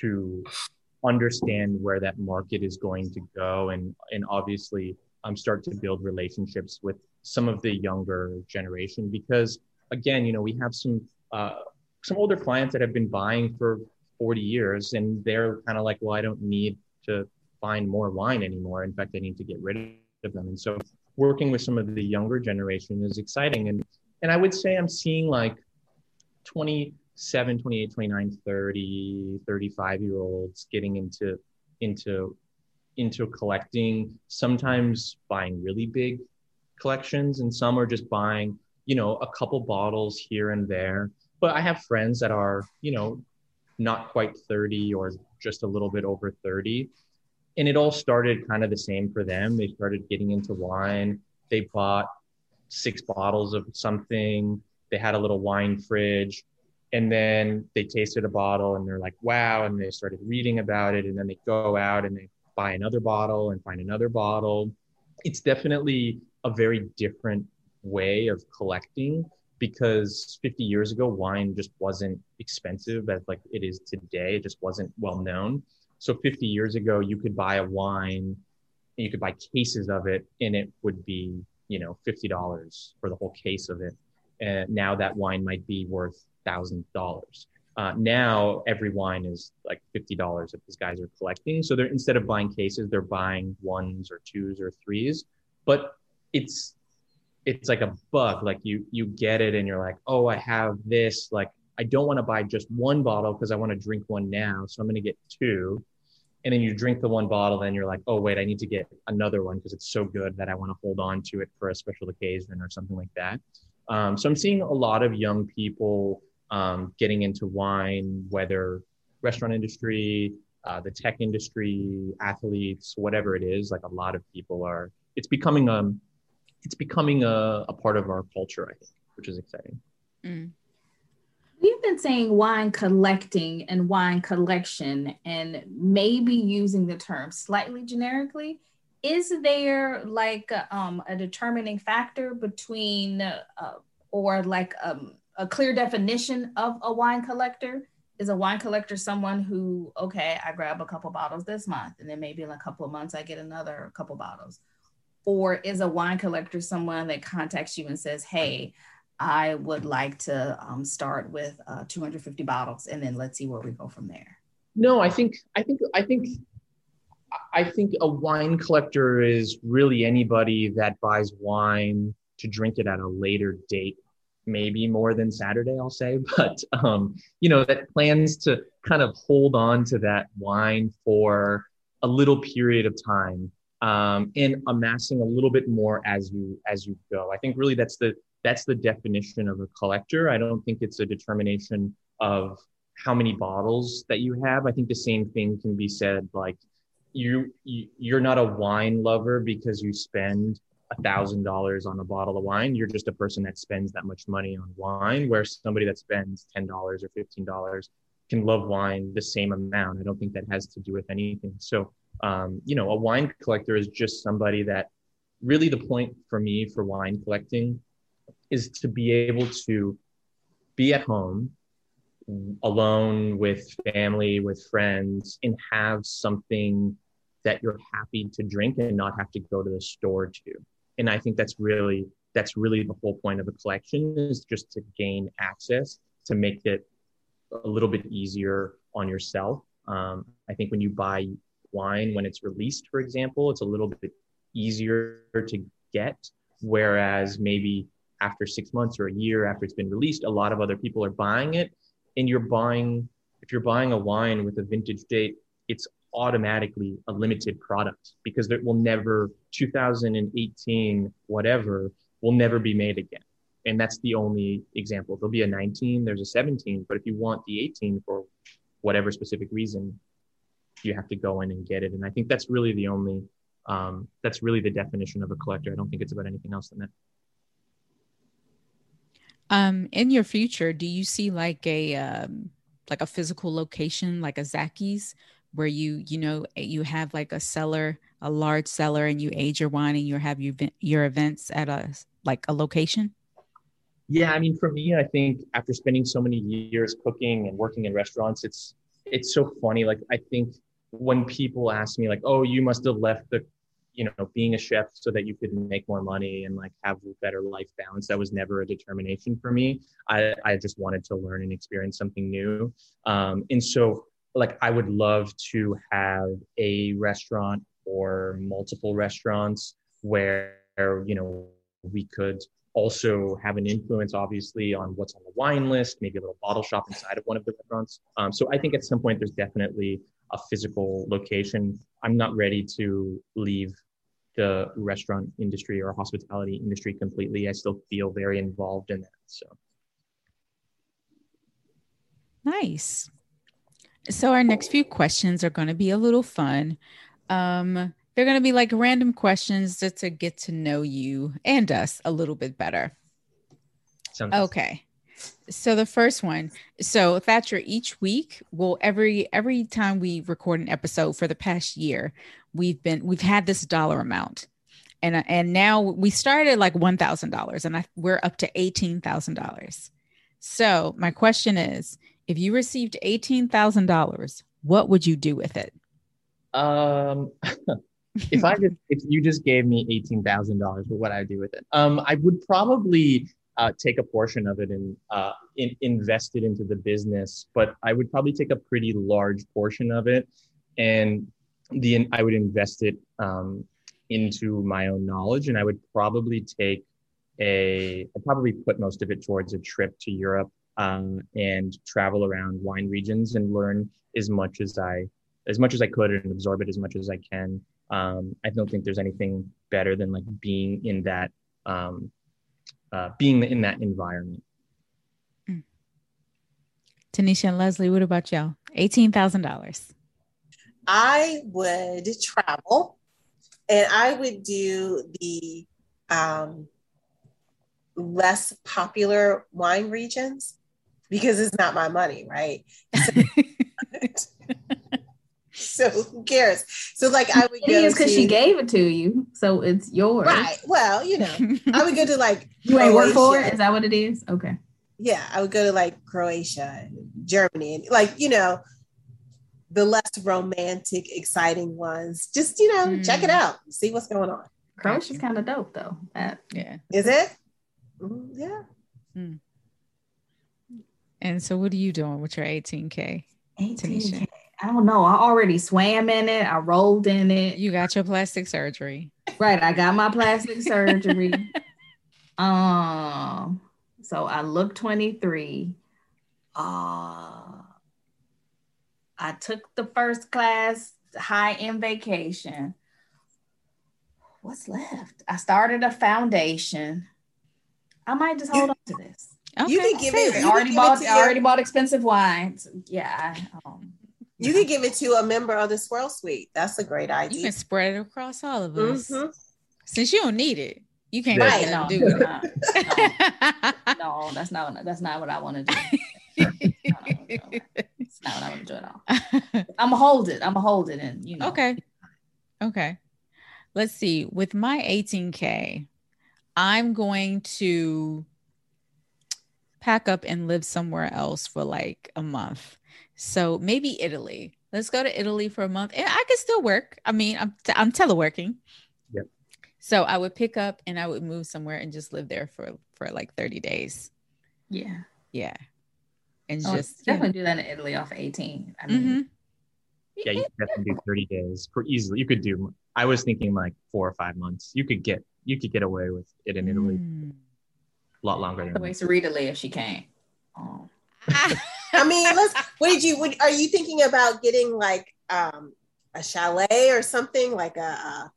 to understand where that market is going to go, and and obviously um, start to build relationships with some of the younger generation because again, you know, we have some uh, some older clients that have been buying for 40 years and they're kind of like well i don't need to find more wine anymore. In fact i need to get rid of them. And so working with some of the younger generation is exciting. And and I would say I'm seeing like 27, 28, 29, 30, 35 year olds getting into into into collecting, sometimes buying really big collections, and some are just buying, you know, a couple bottles here and there. But I have friends that are, you know, not quite 30 or just a little bit over 30. And it all started kind of the same for them. They started getting into wine. They bought six bottles of something. They had a little wine fridge. And then they tasted a bottle and they're like, wow. And they started reading about it. And then they go out and they buy another bottle and find another bottle. It's definitely a very different way of collecting because 50 years ago wine just wasn't expensive as like it is today it just wasn't well known so 50 years ago you could buy a wine and you could buy cases of it and it would be you know $50 for the whole case of it and now that wine might be worth thousand dollars uh, now every wine is like fifty dollars if these guys are collecting. So they're instead of buying cases, they're buying ones or twos or threes. But it's it's like a bug. Like you you get it and you're like, oh, I have this. Like I don't want to buy just one bottle because I want to drink one now. So I'm gonna get two. And then you drink the one bottle, and you're like, oh wait, I need to get another one because it's so good that I want to hold on to it for a special occasion or something like that. Um, so I'm seeing a lot of young people um, getting into wine, whether restaurant industry, uh, the tech industry, athletes, whatever it is. Like a lot of people are. It's becoming a, um, it's becoming a, a part of our culture, I think, which is exciting. Mm. We've been saying wine collecting and wine collection, and maybe using the term slightly generically. Is there like a, um, a determining factor between, uh, or like um, a clear definition of a wine collector is a wine collector someone who okay i grab a couple bottles this month and then maybe in a couple of months i get another couple bottles or is a wine collector someone that contacts you and says hey i would like to um, start with uh, 250 bottles and then let's see where we go from there. No i think i think i think i think a wine collector is really anybody that buys wine to drink it at a later date maybe more than Saturday, I'll say, but um, you know, that plans to kind of hold on to that wine for a little period of time um, and amassing a little bit more as you as you go. I think really that's the that's the definition of a collector. I don't think it's a determination of how many bottles that you have. I think the same thing can be said like you, you you're not a wine lover because you spend a thousand dollars on a bottle of wine. You're just a person that spends that much money on wine, where somebody that spends ten dollars or fifteen dollars can love wine the same amount. I don't think that has to do with anything. So, um, you know, a wine collector is just somebody that really the point for me for wine collecting is to be able to be at home alone with family, with friends, and have something that you're happy to drink and not have to go to the store to. And i think that's really that's really the whole point of a collection is just to gain access to make it a little bit easier on yourself. Um, i think when you buy wine when it's released for example it's a little bit easier to get. Whereas maybe after six months or a year after it's been released a lot of other people are buying it. And you're buying if you're buying a wine with a vintage date it's automatically a limited product because it will never 2018 whatever will never be made again. And that's the only example. There'll be a 19 there's a 17 but if you want the 18 for whatever specific reason you have to go in and get it. And i think that's really the only um, that's really the definition of a collector. I don't think it's about anything else than that. Um, in your future do you see like a um, like a physical location like a Zachys where you you know you have like a cellar a large cellar and you age your wine and you have your your events at a like a location? Yeah i mean for me i think after spending so many years cooking and working in restaurants it's it's so funny. Like i think when people ask me like oh you must have left the you know being a chef so that you could make more money and like have a better life balance. That was never a determination for me. I i just wanted to learn and experience something new. Um, and so like I would love to have a restaurant or multiple restaurants where you know we could also have an influence, obviously, on what's on the wine list, maybe a little bottle shop inside of one of the restaurants. Um, so I think at some point there's definitely a physical location. I'm not ready to leave the restaurant industry or hospitality industry completely. I still feel very involved in that. So nice. So our next few questions are going to be a little fun. Um, they're going to be like random questions just to get to know you and us a little bit better. Sounds okay. So the first one. So Thatcher, each week, well, every every time we record an episode for the past year, we've been we've had this dollar amount, and and now we started like one thousand dollars, and I, we're up to eighteen thousand dollars. So my question is, if you received eighteen thousand dollars, what would you do with it? Um. if I just if you just gave me eighteen thousand dollars, what would I do with it? Um, I would probably uh, take a portion of it and uh, in, invest it into the business, but I would probably take a pretty large portion of it, and the I would invest it um, into my own knowledge, and I would probably take a I probably put most of it towards a trip to Europe um, and travel around wine regions and learn as much as I as much as I could and absorb it as much as I can. Um, I don't think there's anything better than like being in that um, uh, being in that environment. Mm. Tanisha and Leslie, what about y'all? Eighteen thousand dollars. I would travel, and I would do the um, less popular wine regions because it's not my money, right? So, so who cares? So like I would go because she gave it to you, so it's yours. Right. Well, you know, I would go to like you ain't work for it. Is that what it is? Okay. Yeah, I would go to like Croatia, Germany, and like you know, the less romantic, exciting ones. Just you know, mm. check it out, see what's going on. Croatia's kind of dope though. That, yeah. Is it? Mm, yeah. Mm. And so, what are you doing with your 18k? 18K. Tanisha? I don't know. I already swam in it. I rolled in it. You got your plastic surgery. Right. I got my plastic surgery. Um, so I look 23. Uh I took the first class high end vacation. What's left? I started a foundation. I might just hold on to this. Okay. You can give it. I already bought. I already bought expensive wines. Yeah. I, um, you can give it to a member of the Swirl Suite. That's a great idea. You can spread it across all of us. Mm-hmm. Since you don't need it, you can't right. no, do it. No, no, that's not that's not what I want to do. It's not what I want to do at all. I'm gonna hold it. I'm gonna hold it, and you know. Okay. Okay. Let's see. With my 18k, I'm going to pack up and live somewhere else for like a month. So maybe Italy. Let's go to Italy for a month. And I could still work. I mean, I'm t- I'm teleworking. Yep. So I would pick up and I would move somewhere and just live there for for like 30 days. Yeah. Yeah. And oh, just definitely do that in Italy off 18. I mean, mm-hmm. yeah, you definitely do 30 days for easily. You could do I was thinking like four or five months. You could get you could get away with it in Italy. Mm. A lot longer than the way to read Italy if she can't. Oh. I mean, let's. What did you? What, are you thinking about getting like um, a chalet or something like a?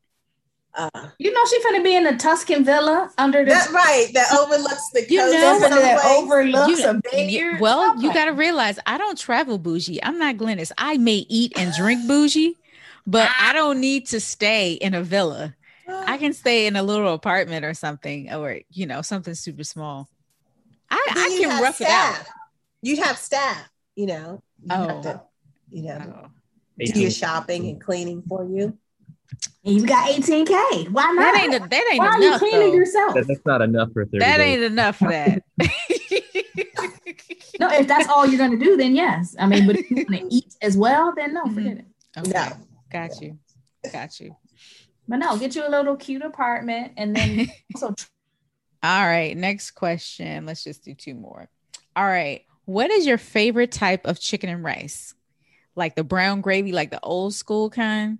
Uh, you know she's gonna be in a Tuscan villa under the That's right. That overlooks the you coast. Know, that overlooks you, a vineyard. Well, you gotta realize I don't travel bougie. I'm not Glynis. I may eat and drink bougie, but I don't need to stay in a villa. I can stay in a little apartment or something, or you know, something super small. I, I can rough staff. it out you'd have staff, you know. oh. To, you know, oh. do your shopping and cleaning for you. you got 18K. Why not? That ain't, a, that ain't Why enough. Are you cleaning though? yourself? That, that's not enough for 30 That days. ain't enough for that. no, if that's all you're going to do, then yes. I mean, but if you're going to eat as well, then no, forget mm-hmm. it. Okay. No. Got you. Got you. But no, get you a little cute apartment and then also. all right. Next question. Let's just do two more. All right. What is your favorite type of chicken and rice? Like the brown gravy, like the old school kind?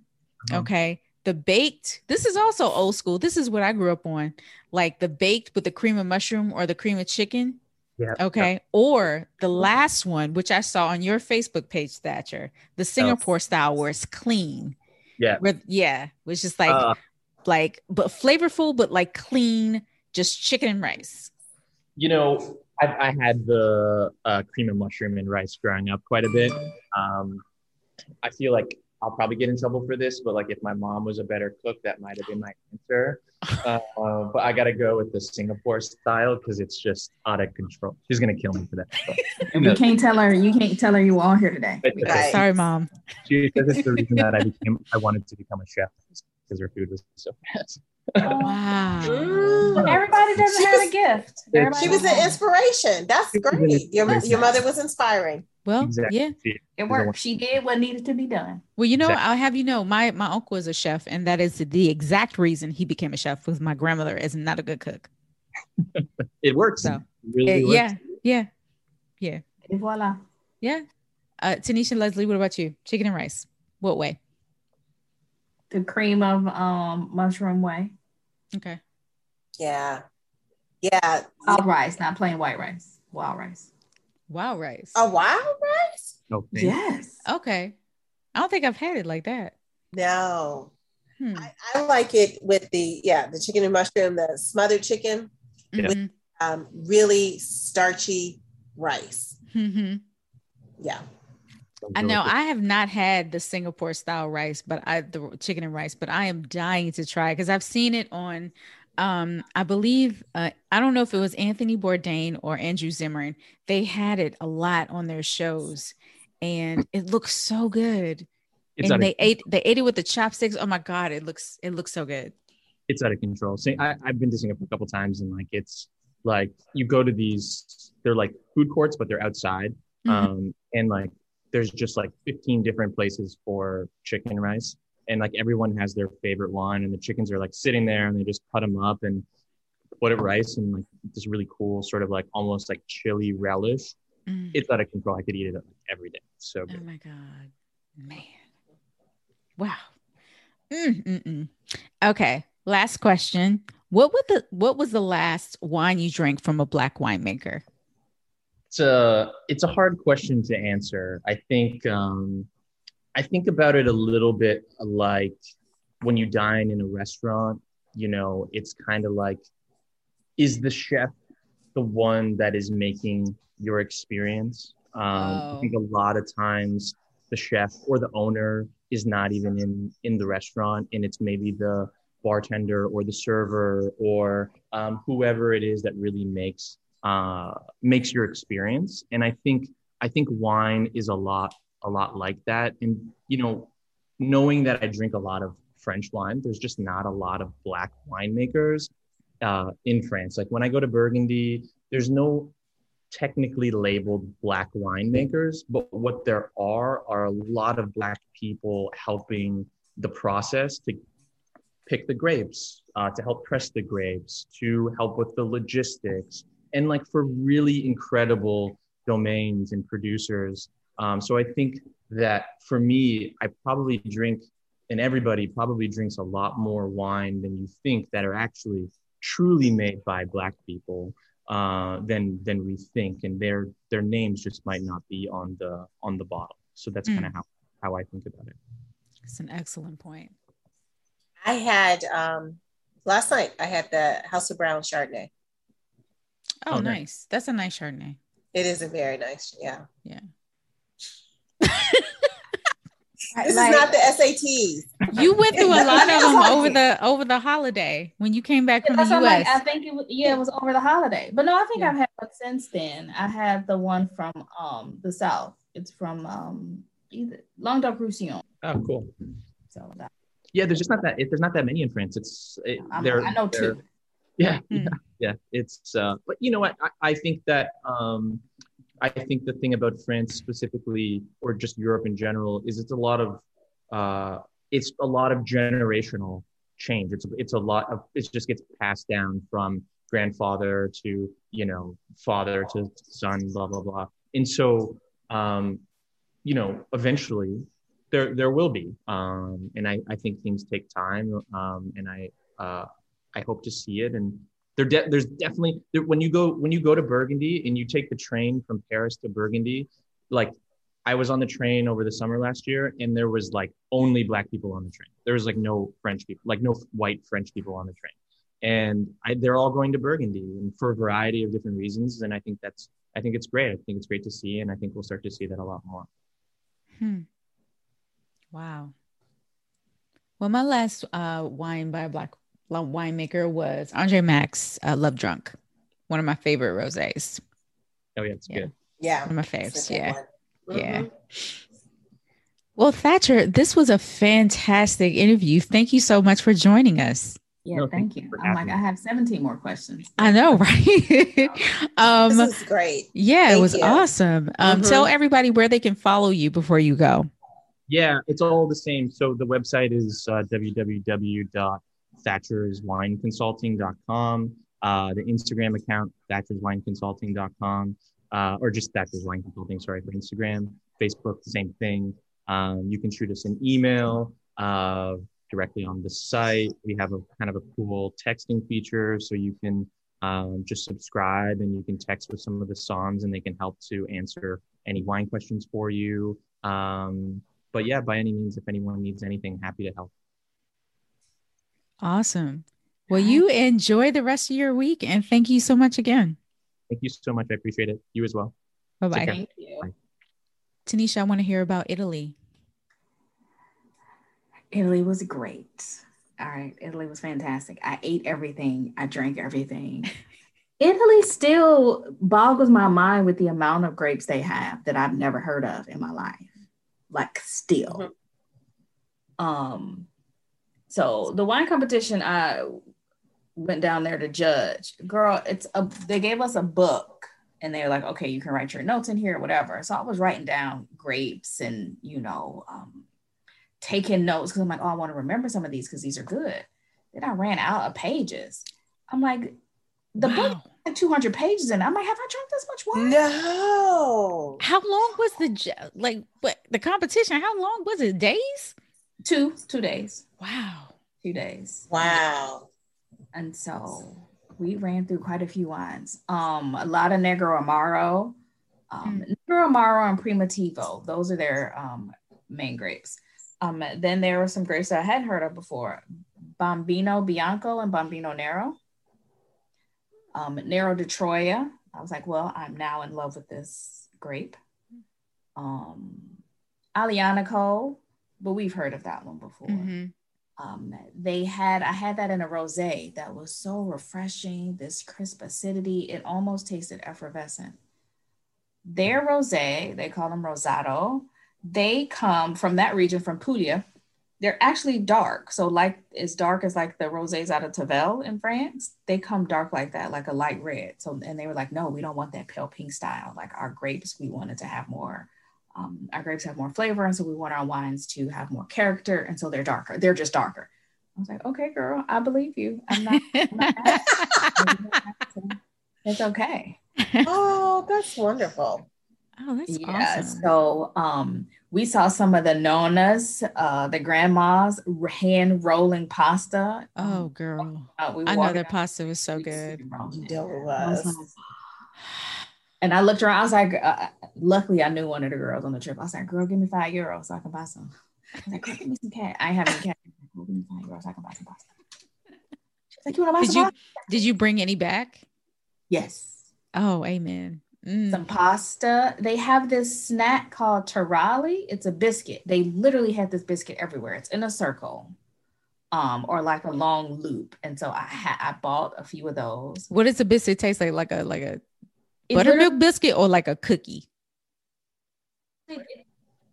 Uh-huh. Okay. the baked. This is also old school. This is what I grew up on, like the baked with the cream of mushroom or the cream of chicken. Yeah. Okay. Or the last one, which I saw on your Facebook page, Thatcher, the Singapore style where it's clean. Yeah. Where, yeah. Which is like, Uh, like, but flavorful, but like clean, just chicken and rice. you know, I, I had the uh, cream and mushroom and rice growing up quite a bit. Um, I feel like I'll probably get in trouble for this, but like if my mom was a better cook, that might have been my answer. Uh, uh, but I got to go with the Singapore style because it's just out of control. She's gonna kill me for that. But, And we can't tell her. You can't tell her you were all here today. Right. Sorry, mom. She says it's the reason that I became. I wanted to become a chef because her food was so fast. Wow. Mm. Everybody doesn't She have was- a gift. Everybody She was an inspiration. That's She was an great. Your, your mother was inspiring. Well, Exactly. yeah. She- It worked. She did what needed to be done. Well, you know, Exactly. I'll have you know, my my uncle is a chef, and that is the exact reason he became a chef. Was my grandmother is not a good cook. It works. So, It really Uh, works. yeah, yeah, yeah, And voila. yeah. Uh, Tanisha Leslie, what about you? Chicken and rice. What way? The cream of um mushroom way. Okay. Yeah. Yeah. Wild rice, not plain white rice. Wild rice. Wild rice. A wild rice? No, thank. Yes. Okay. I don't think I've had it like that. No. Hmm. I, I like it with the yeah, the chicken and mushroom, the smothered chicken, Yeah. Mhm. um, really starchy rice. Mhm. Yeah. I know I have not had the Singapore style rice, but I the chicken and rice, but I am dying to try because I've seen it on um I believe uh, I don't know if it was Anthony Bourdain or Andrew Zimmern. They had it a lot on their shows and it looks so good. It's and of, they ate they ate it with the chopsticks. Oh my god, it looks it looks so good. it's out of control. So I, I've been to Singapore a couple times, and like it's like you go to these, they're like food courts, but they're outside, Mhm. um, and like there's just like 15 different places for chicken rice, and like everyone has their favorite one, and the chickens are like sitting there, and they just cut them up and put it rice and like this really cool sort of like almost like chili relish. Mm. It's out of control. I could eat it like, every day. So Oh good. my god, man! Wow. Mm-mm-mm. Okay, last question. What would the what was the last wine you drank from a black winemaker? It's a it's a hard question to answer. I think um, I think about it a little bit like when you dine in a restaurant. You know, it's kind of like, is the chef the one that is making your experience? Um, I Oh. think a lot of times the chef or the owner is not even in in the restaurant, and it's maybe the bartender or the server or um, whoever it is that really makes uh, makes your experience. And I think I think wine is a lot a lot like that. And you know, knowing that I drink a lot of French wine, there's just not a lot of black winemakers uh, in France. Like when I go to Burgundy, there's no technically labeled black winemakers, but what there are are a lot of black people helping the process to pick the grapes, uh, to help press the grapes, to help with the logistics, and like for really incredible domains and producers. Um, so I think that for me, I probably drink, and everybody probably drinks a lot more wine than you think that are actually truly made by Black people uh, than than we think, and their their names just might not be on the on the bottle. So that's Mm. kind of how how I think about it. It's an excellent point. I had um last night I had the House of Brown Chardonnay. Oh, Oh, nice. nice. That's a nice Chardonnay. It is a very nice, yeah. Yeah. This Like- is not the SATs. You went through a lot of them over the over the holiday when you came back from the That's what I'm US. like, I think it was, yeah, it was over the holiday. But no, I think Yeah. I've had one since then. I had the one from um the south. It's from um either Languedoc Roussillon. Oh, cool. So that, Yeah, there's just not that. It, there's not that many in France. It's it, I'm, I know two. Yeah, yeah, yeah. It's uh, but you know what? I, I think that um, I think the thing about France specifically, or just Europe in general, is it's a lot of uh, it's a lot of generational change. It's it's a lot of it just gets passed down from grandfather to you know father to son, blah blah blah. And so um, you know, eventually there there will be, um, and I I think things take time, um, and I uh, I hope to see it and. There de- there's definitely there, when you go when you go to Burgundy and you take the train from Paris to Burgundy, like I was on the train over the summer last year and there was like only black people on the train. There was like no French people, like no white French people on the train. And I, they're all going to Burgundy and for a variety of different reasons. And I think that's, I think it's great. I think it's great to see. And I think we'll start to see that a lot more. Hmm. Wow. Well, my last uh, wine by a black winemaker was Andre Mack uh, Love Drunk, one of my favorite rosés. Oh yeah, it's Yeah. good. Yeah. One of my faves. Second Yeah. one. Yeah. Well, Thatcher, this was a fantastic interview. Thank you so much for joining us. Yeah, No, thank thank you you. I'm like, having I have 17 more questions. I know, right? um, This is great. yeah, it was you. awesome. Um, Mhm. Tell everybody where they can follow you before you go. Yeah, it's all the same. So the website is uh, www.thatcherswineconsulting.com. Uh, the Instagram account, thatcherswineconsulting.com, uh, or just Thatcher's Wine Consulting, sorry, for Instagram. Facebook, the same thing. Um, you can shoot us an email uh, directly on the site. We have a kind of a cool texting feature, so you can um, just subscribe and you can text with some of the songs, and they can help to answer any wine questions for you. Um, but yeah, by any means, if anyone needs anything, happy to help. Awesome. Well, you enjoy the rest of your week and thank you so much again. Thank you so much. I appreciate it. You as well. Bye bye. Thank you. Tanisha, I want to hear about Italy. Italy was great. All right. Italy was fantastic. I ate everything, I drank everything. Italy still boggles my mind with the amount of grapes they have that I've never heard of in my life. Like still. Um so the wine competition I went down there to judge. Girl, it's a they gave us a book and they were like, okay, you can write your notes in here, or whatever. So I was writing down grapes and you know, um, taking notes because I'm like, oh, I want to remember some of these because these are good. Then I ran out of pages. I'm like, the book Wow. had 200 pages in it. I'm like, have I drunk this much wine? No. How long was the like what the competition? How long was it? Days? Two, two days, Wow. two days. Wow. And so we ran through quite a few wines. Um, a lot of Negroamaro, um, Negroamaro and Primitivo. Those are their um, main grapes. Um, then there were some grapes that I hadn't heard of before: Bombino Bianco and Bombino Nero. Um, Nero di Troia. I was like, well, I'm now in love with this grape. Um, Aglianico, but we've heard of that one before Mhm. um, they had I had that in a rosé that was so refreshing, this crisp acidity. It almost tasted effervescent. Their rosé, they call them rosado. They come from that region, from Puglia. They're actually dark, so like as dark as like the rosés out of Tavel in France. They come dark like that, like a light red. So and they were like, no, we don't want that pale pink style. Like our grapes, we wanted to have more um, our grapes have more flavor, and so we want our wines to have more character, and so they're darker. They're just darker. I was like, okay, girl, I believe you. I'm not. I'm not it's okay. Oh, that's wonderful. oh, that's yeah. awesome. So um, we saw some of the nonas, uh, the grandmas hand rolling pasta. oh, girl. Uh, we I know their pasta was so good. super. You know it I was was. like, and I looked around. I was like, uh, luckily, I knew one of the girls on the trip. I was like, girl, give me five euros so I can buy some. I was like, girl, give me some cash. I ain't have any cash. Girl, give me five euros so I can buy some pasta. She's like, you want to buy Did some you pasta? did you bring any back? Yes. Oh, amen. Mm. Some pasta. They have this snack called taralli. It's a biscuit. They literally have this biscuit everywhere. It's in a circle. Um, or like a long loop. And so I had I bought a few of those. What does the biscuit taste like? Like a like a It buttermilk biscuit or like a cookie?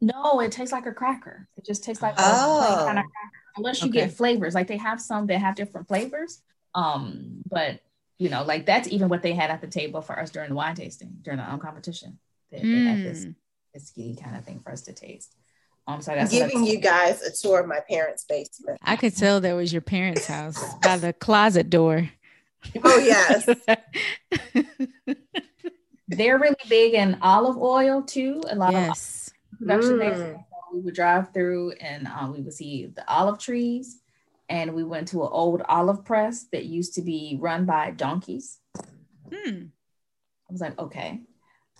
No, it tastes like a cracker. It just tastes like a Oh. plain kind of cracker. Unless you Okay. get flavors. Like they have some that have different flavors. Um, but you know, like that's even what they had at the table for us during the wine tasting, during the um, competition. They, they had this Mm. biscuity kind of thing for us to taste. Um, so I'm that's giving you guys a tour of my parents' basement. I could tell that was your parents' house by the closet door. Oh yes. They're really big in olive oil too. A lot of yes. production there. Mm. we would drive through and um, we would see the olive trees. And we went to an old olive press that used to be run by donkeys. Hmm. I was like, okay.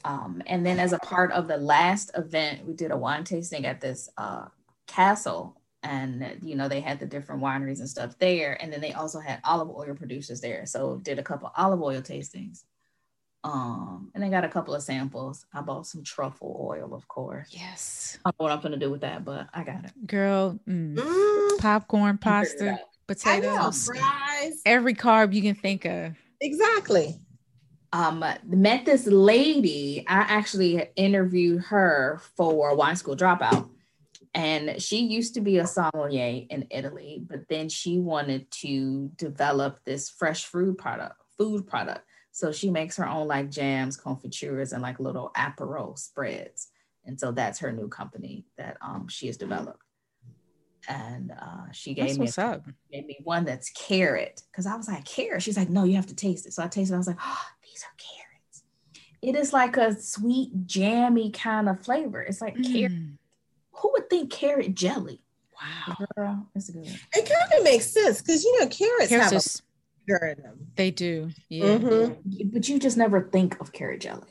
Um, and then as a part of the last event, we did a wine tasting at this uh, castle. And you know, they had the different wineries and stuff there. And then they also had olive oil producers there. So did a couple olive oil tastings. Um, and I got a couple of samples. I bought some truffle oil, of course. Yes. I don't know what I'm gonna do with that, but I got it. Girl, mm. Mm, popcorn, I'll figure it pasta, out. Know, potatoes, fries. every carb you can think of. Exactly. um met this lady i actually interviewed her for wine school dropout and she used to be a sommelier in italy but then she wanted to develop this fresh food product food product so she makes her own like jams confitures and like little apero spreads and so that's her new company that um she has developed and uh she gave That's me a gave me one that's carrot because I was like carrot. She's like, no, you have to taste it. So I tasted. it. I was like, oh, these are carrots. It is like a sweet, jammy kind of flavor. It's like carrot. Mm. Who would think carrot jelly? Wow. Girl, it's good. It kind of makes sense because you know carrots Carrots have is- a sugar in them. they do. Yeah. Mhm. But you just never think of carrot jelly.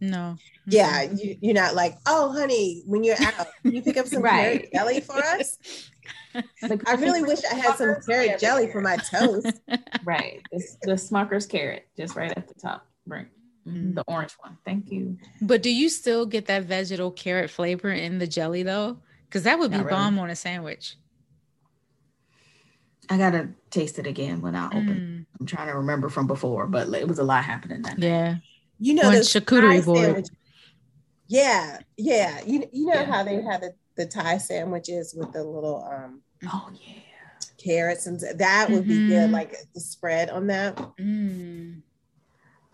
No. Yeah, you, you're not like, oh, honey, when you're out, can you pick up some Right. carrot jelly for us? Like, I really wish I had some carrot jelly for my toast. Right. It's the Smucker's carrot, just right at the top. Right. Mm. The orange one. Thank you. But do you still get that vegetal carrot flavor in the jelly though? Because that would be Not really. bomb on a sandwich. I gotta taste it again when I open. Mm. I'm trying to remember from before, but it was a lot happening that night. Yeah. You know, One those charcuterie Thai board. sandwiches- Yeah, yeah. You you know Yeah. how they have the, the Thai sandwiches with the little um Oh yeah. carrots and that would be good, Mhm. like the spread on that. Mm.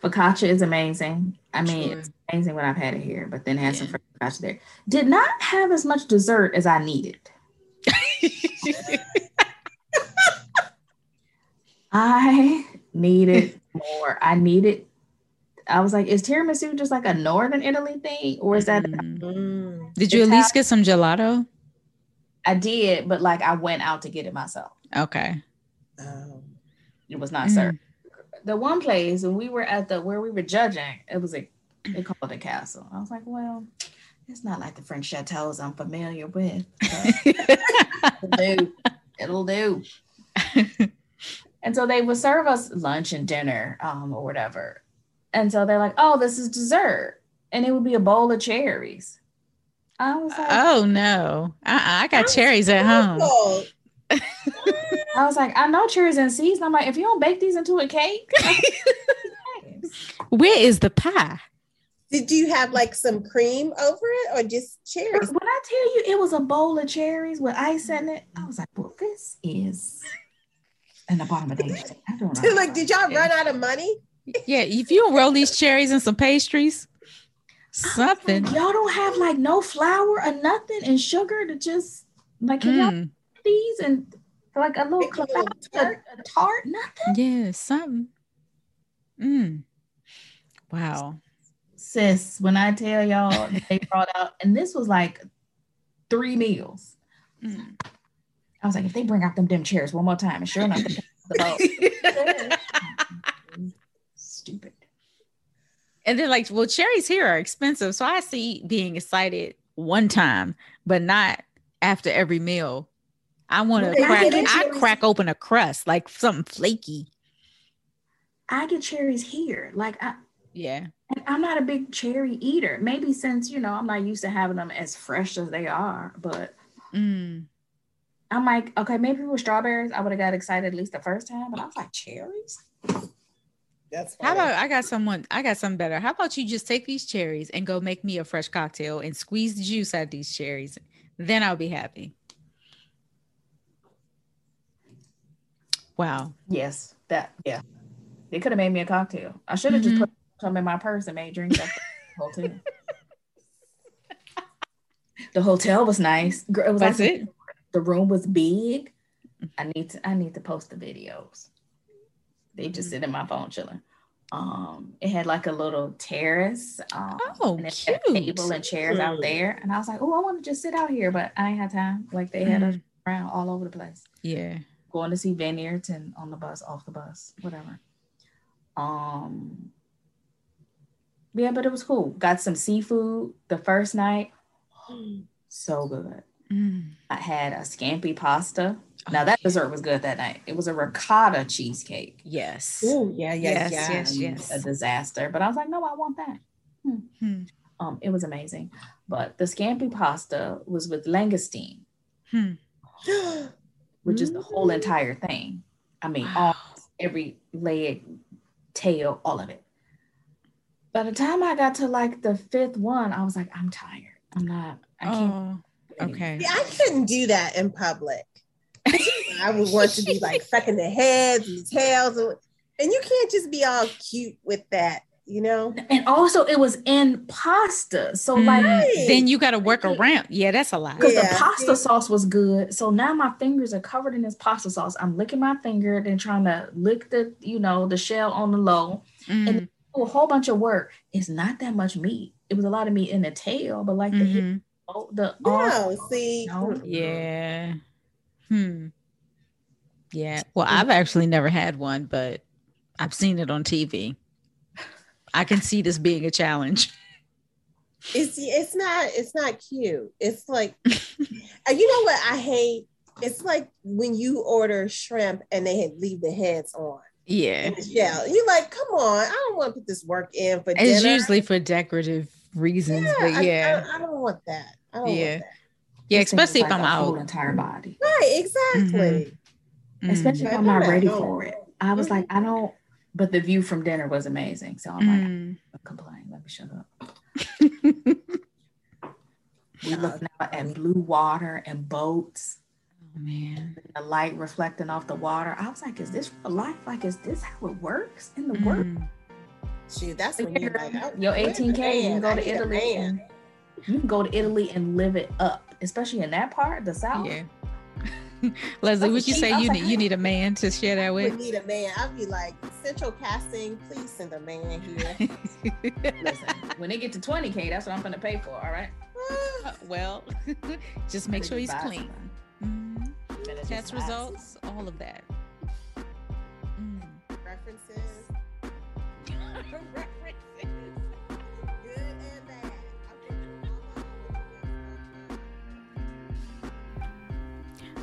Focaccia is amazing. I mean, Sure. it's amazing when I've had it here, but then had some Yeah. fresh focaccia there. Did not have as much dessert as I needed. I needed more. I needed. I was like, is tiramisu just like a northern Italy thing, or is that? Mm. Mm. Did you at least get some gelato? I did, but like I went out to get it myself. Okay. Oh. It was not Mm. served. The one place, and we were at the where we were judging, it was a they called it a castle. I was like, well, it's not like the French chateaus I'm familiar with. It'll do. It'll do. and so they would serve us lunch and dinner, um, or whatever. And so they're like, oh, this is dessert. And it would be a bowl of cherries. I was like, oh no. Uh-uh, I got cherries at home. I was like, I know cherries and seeds. And I'm like, if you don't bake these into a cake, Where is the pie? Did you have like some cream over it or just cherries? when I tell you it was a bowl of cherries with ice in it, I was like, well, this is an abomination. I don't know. like, did y'all run out of money? Yeah, if you roll these cherries and some pastries, something. Y'all don't have like no flour or nothing and sugar to just like can y'all Mm, make these and like a little Make a cloud, tart? a, a tart, nothing. yeah, something. Mm. Wow. Sis, when I tell y'all they brought out, and this was like three meals. Mm. I was like, if they bring out them dim chairs one more time, and sure enough, the bowl. stupid. And then like, well, cherries here are expensive. So I see being excited one time, but not after every meal. I want to crack, I I crack open a crust, like something flaky. I get cherries here. Like I, Yeah. and I'm not a big cherry eater. Maybe since you know I'm not used to having them as fresh as they are, but Mm. I'm like, okay, maybe with strawberries, I would have got excited at least the first time, but I was like, cherries? That's How about I got someone, I got something better. How about you just take these cherries and go make me a fresh cocktail and squeeze the juice out of these cherries? Then I'll be happy. Wow. Yes, that yeah. They could have made me a cocktail. I should have Mhm. just put some in my purse and made drinks at the hotel. the hotel was nice. Girl, It was That's like it. The room was big. I need to I need to post the videos. They just sit in my phone chilling. Um, it had like a little terrace. Um, oh, and it cute. had a table and chairs out there. And I was like, oh, I want to just sit out here, but I ain't had time. Like they had us Mhm. around all over the place. Yeah. Going to see vineyards and on the bus, off the bus, whatever. Um, yeah, but it was cool. Got some seafood the first night. So good. Mm. I had a scampi pasta. Now Oh, that dessert was good that night. It was a ricotta cheesecake. Yes. Oh yeah, yeah, Yes, yeah. yes, yes. A disaster. But I was like, no, I want that. Hmm. Um, it was amazing. But the scampi pasta was with langoustine, Hmm. which is the whole entire thing. I mean, all every leg, tail, all of it. By the time I got to like the fifth one, I was like, I'm tired. I'm not. I can't. Oh, okay. Yeah, I couldn't do that in public. I would want to be like sucking the heads and the tails, and, and you can't just be all cute with that, you know. And also, it was in pasta, so like. Mm, Then you got to work around. Yeah, that's a lot. because Yeah. the pasta sauce was good. So now my fingers are covered in this pasta sauce. I'm licking my finger, then trying to lick the, you know, the shell on the low. Mm, a whole bunch of work. It's not that much meat. It was a lot of meat in the tail, but like the hip, mhm. the No, see, No. Yeah. Hmm. Yeah. Well, I've actually never had one, but I've seen it on TV. I can see this being a challenge. it's it's not it's not cute. It's like, you know what I hate? It's like when you order shrimp and they leave the heads on Yeah. shell. You're like, come on, I don't want to put this work in for It's dinner. usually for decorative reasons, yeah, but yeah. I, I. I don't want that. Yeah, this thing is especially if like I'm a whole out. entire body. Right, exactly. Mm. Especially if I'm not ready for it. I was like, I don't. But the view from dinner was amazing, so I'm like, Mm. I'm complain. Let me shut up. We looking out at blue water and boats. Oh, man. the light reflecting off the water. I was like, is this life? Like, is this how it works in the work? Mm. Shoot, that's when you're like, Your where's the 18K, you can go to Italy man. and you can go to Italy and live it up, especially in that part, the South. Yeah. Leslie, would you cheap. say you like, need you need a man to share that I would with? need a man. I'd be like, Central Casting, please send a man here. Listen, when they get to 20K, that's what I'm gonna pay for. All right. Ah, well, just make sure he's clean. some. Mhm. Test results, all of that.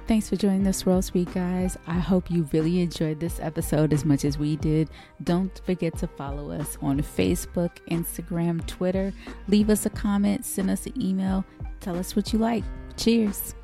Thanks for joining this Swirl Suite, guys. I hope you really enjoyed this episode as much as we did. Don't forget to follow us on Facebook, Instagram, Twitter. Leave us a comment, send us an email. Tell us what you like. Cheers.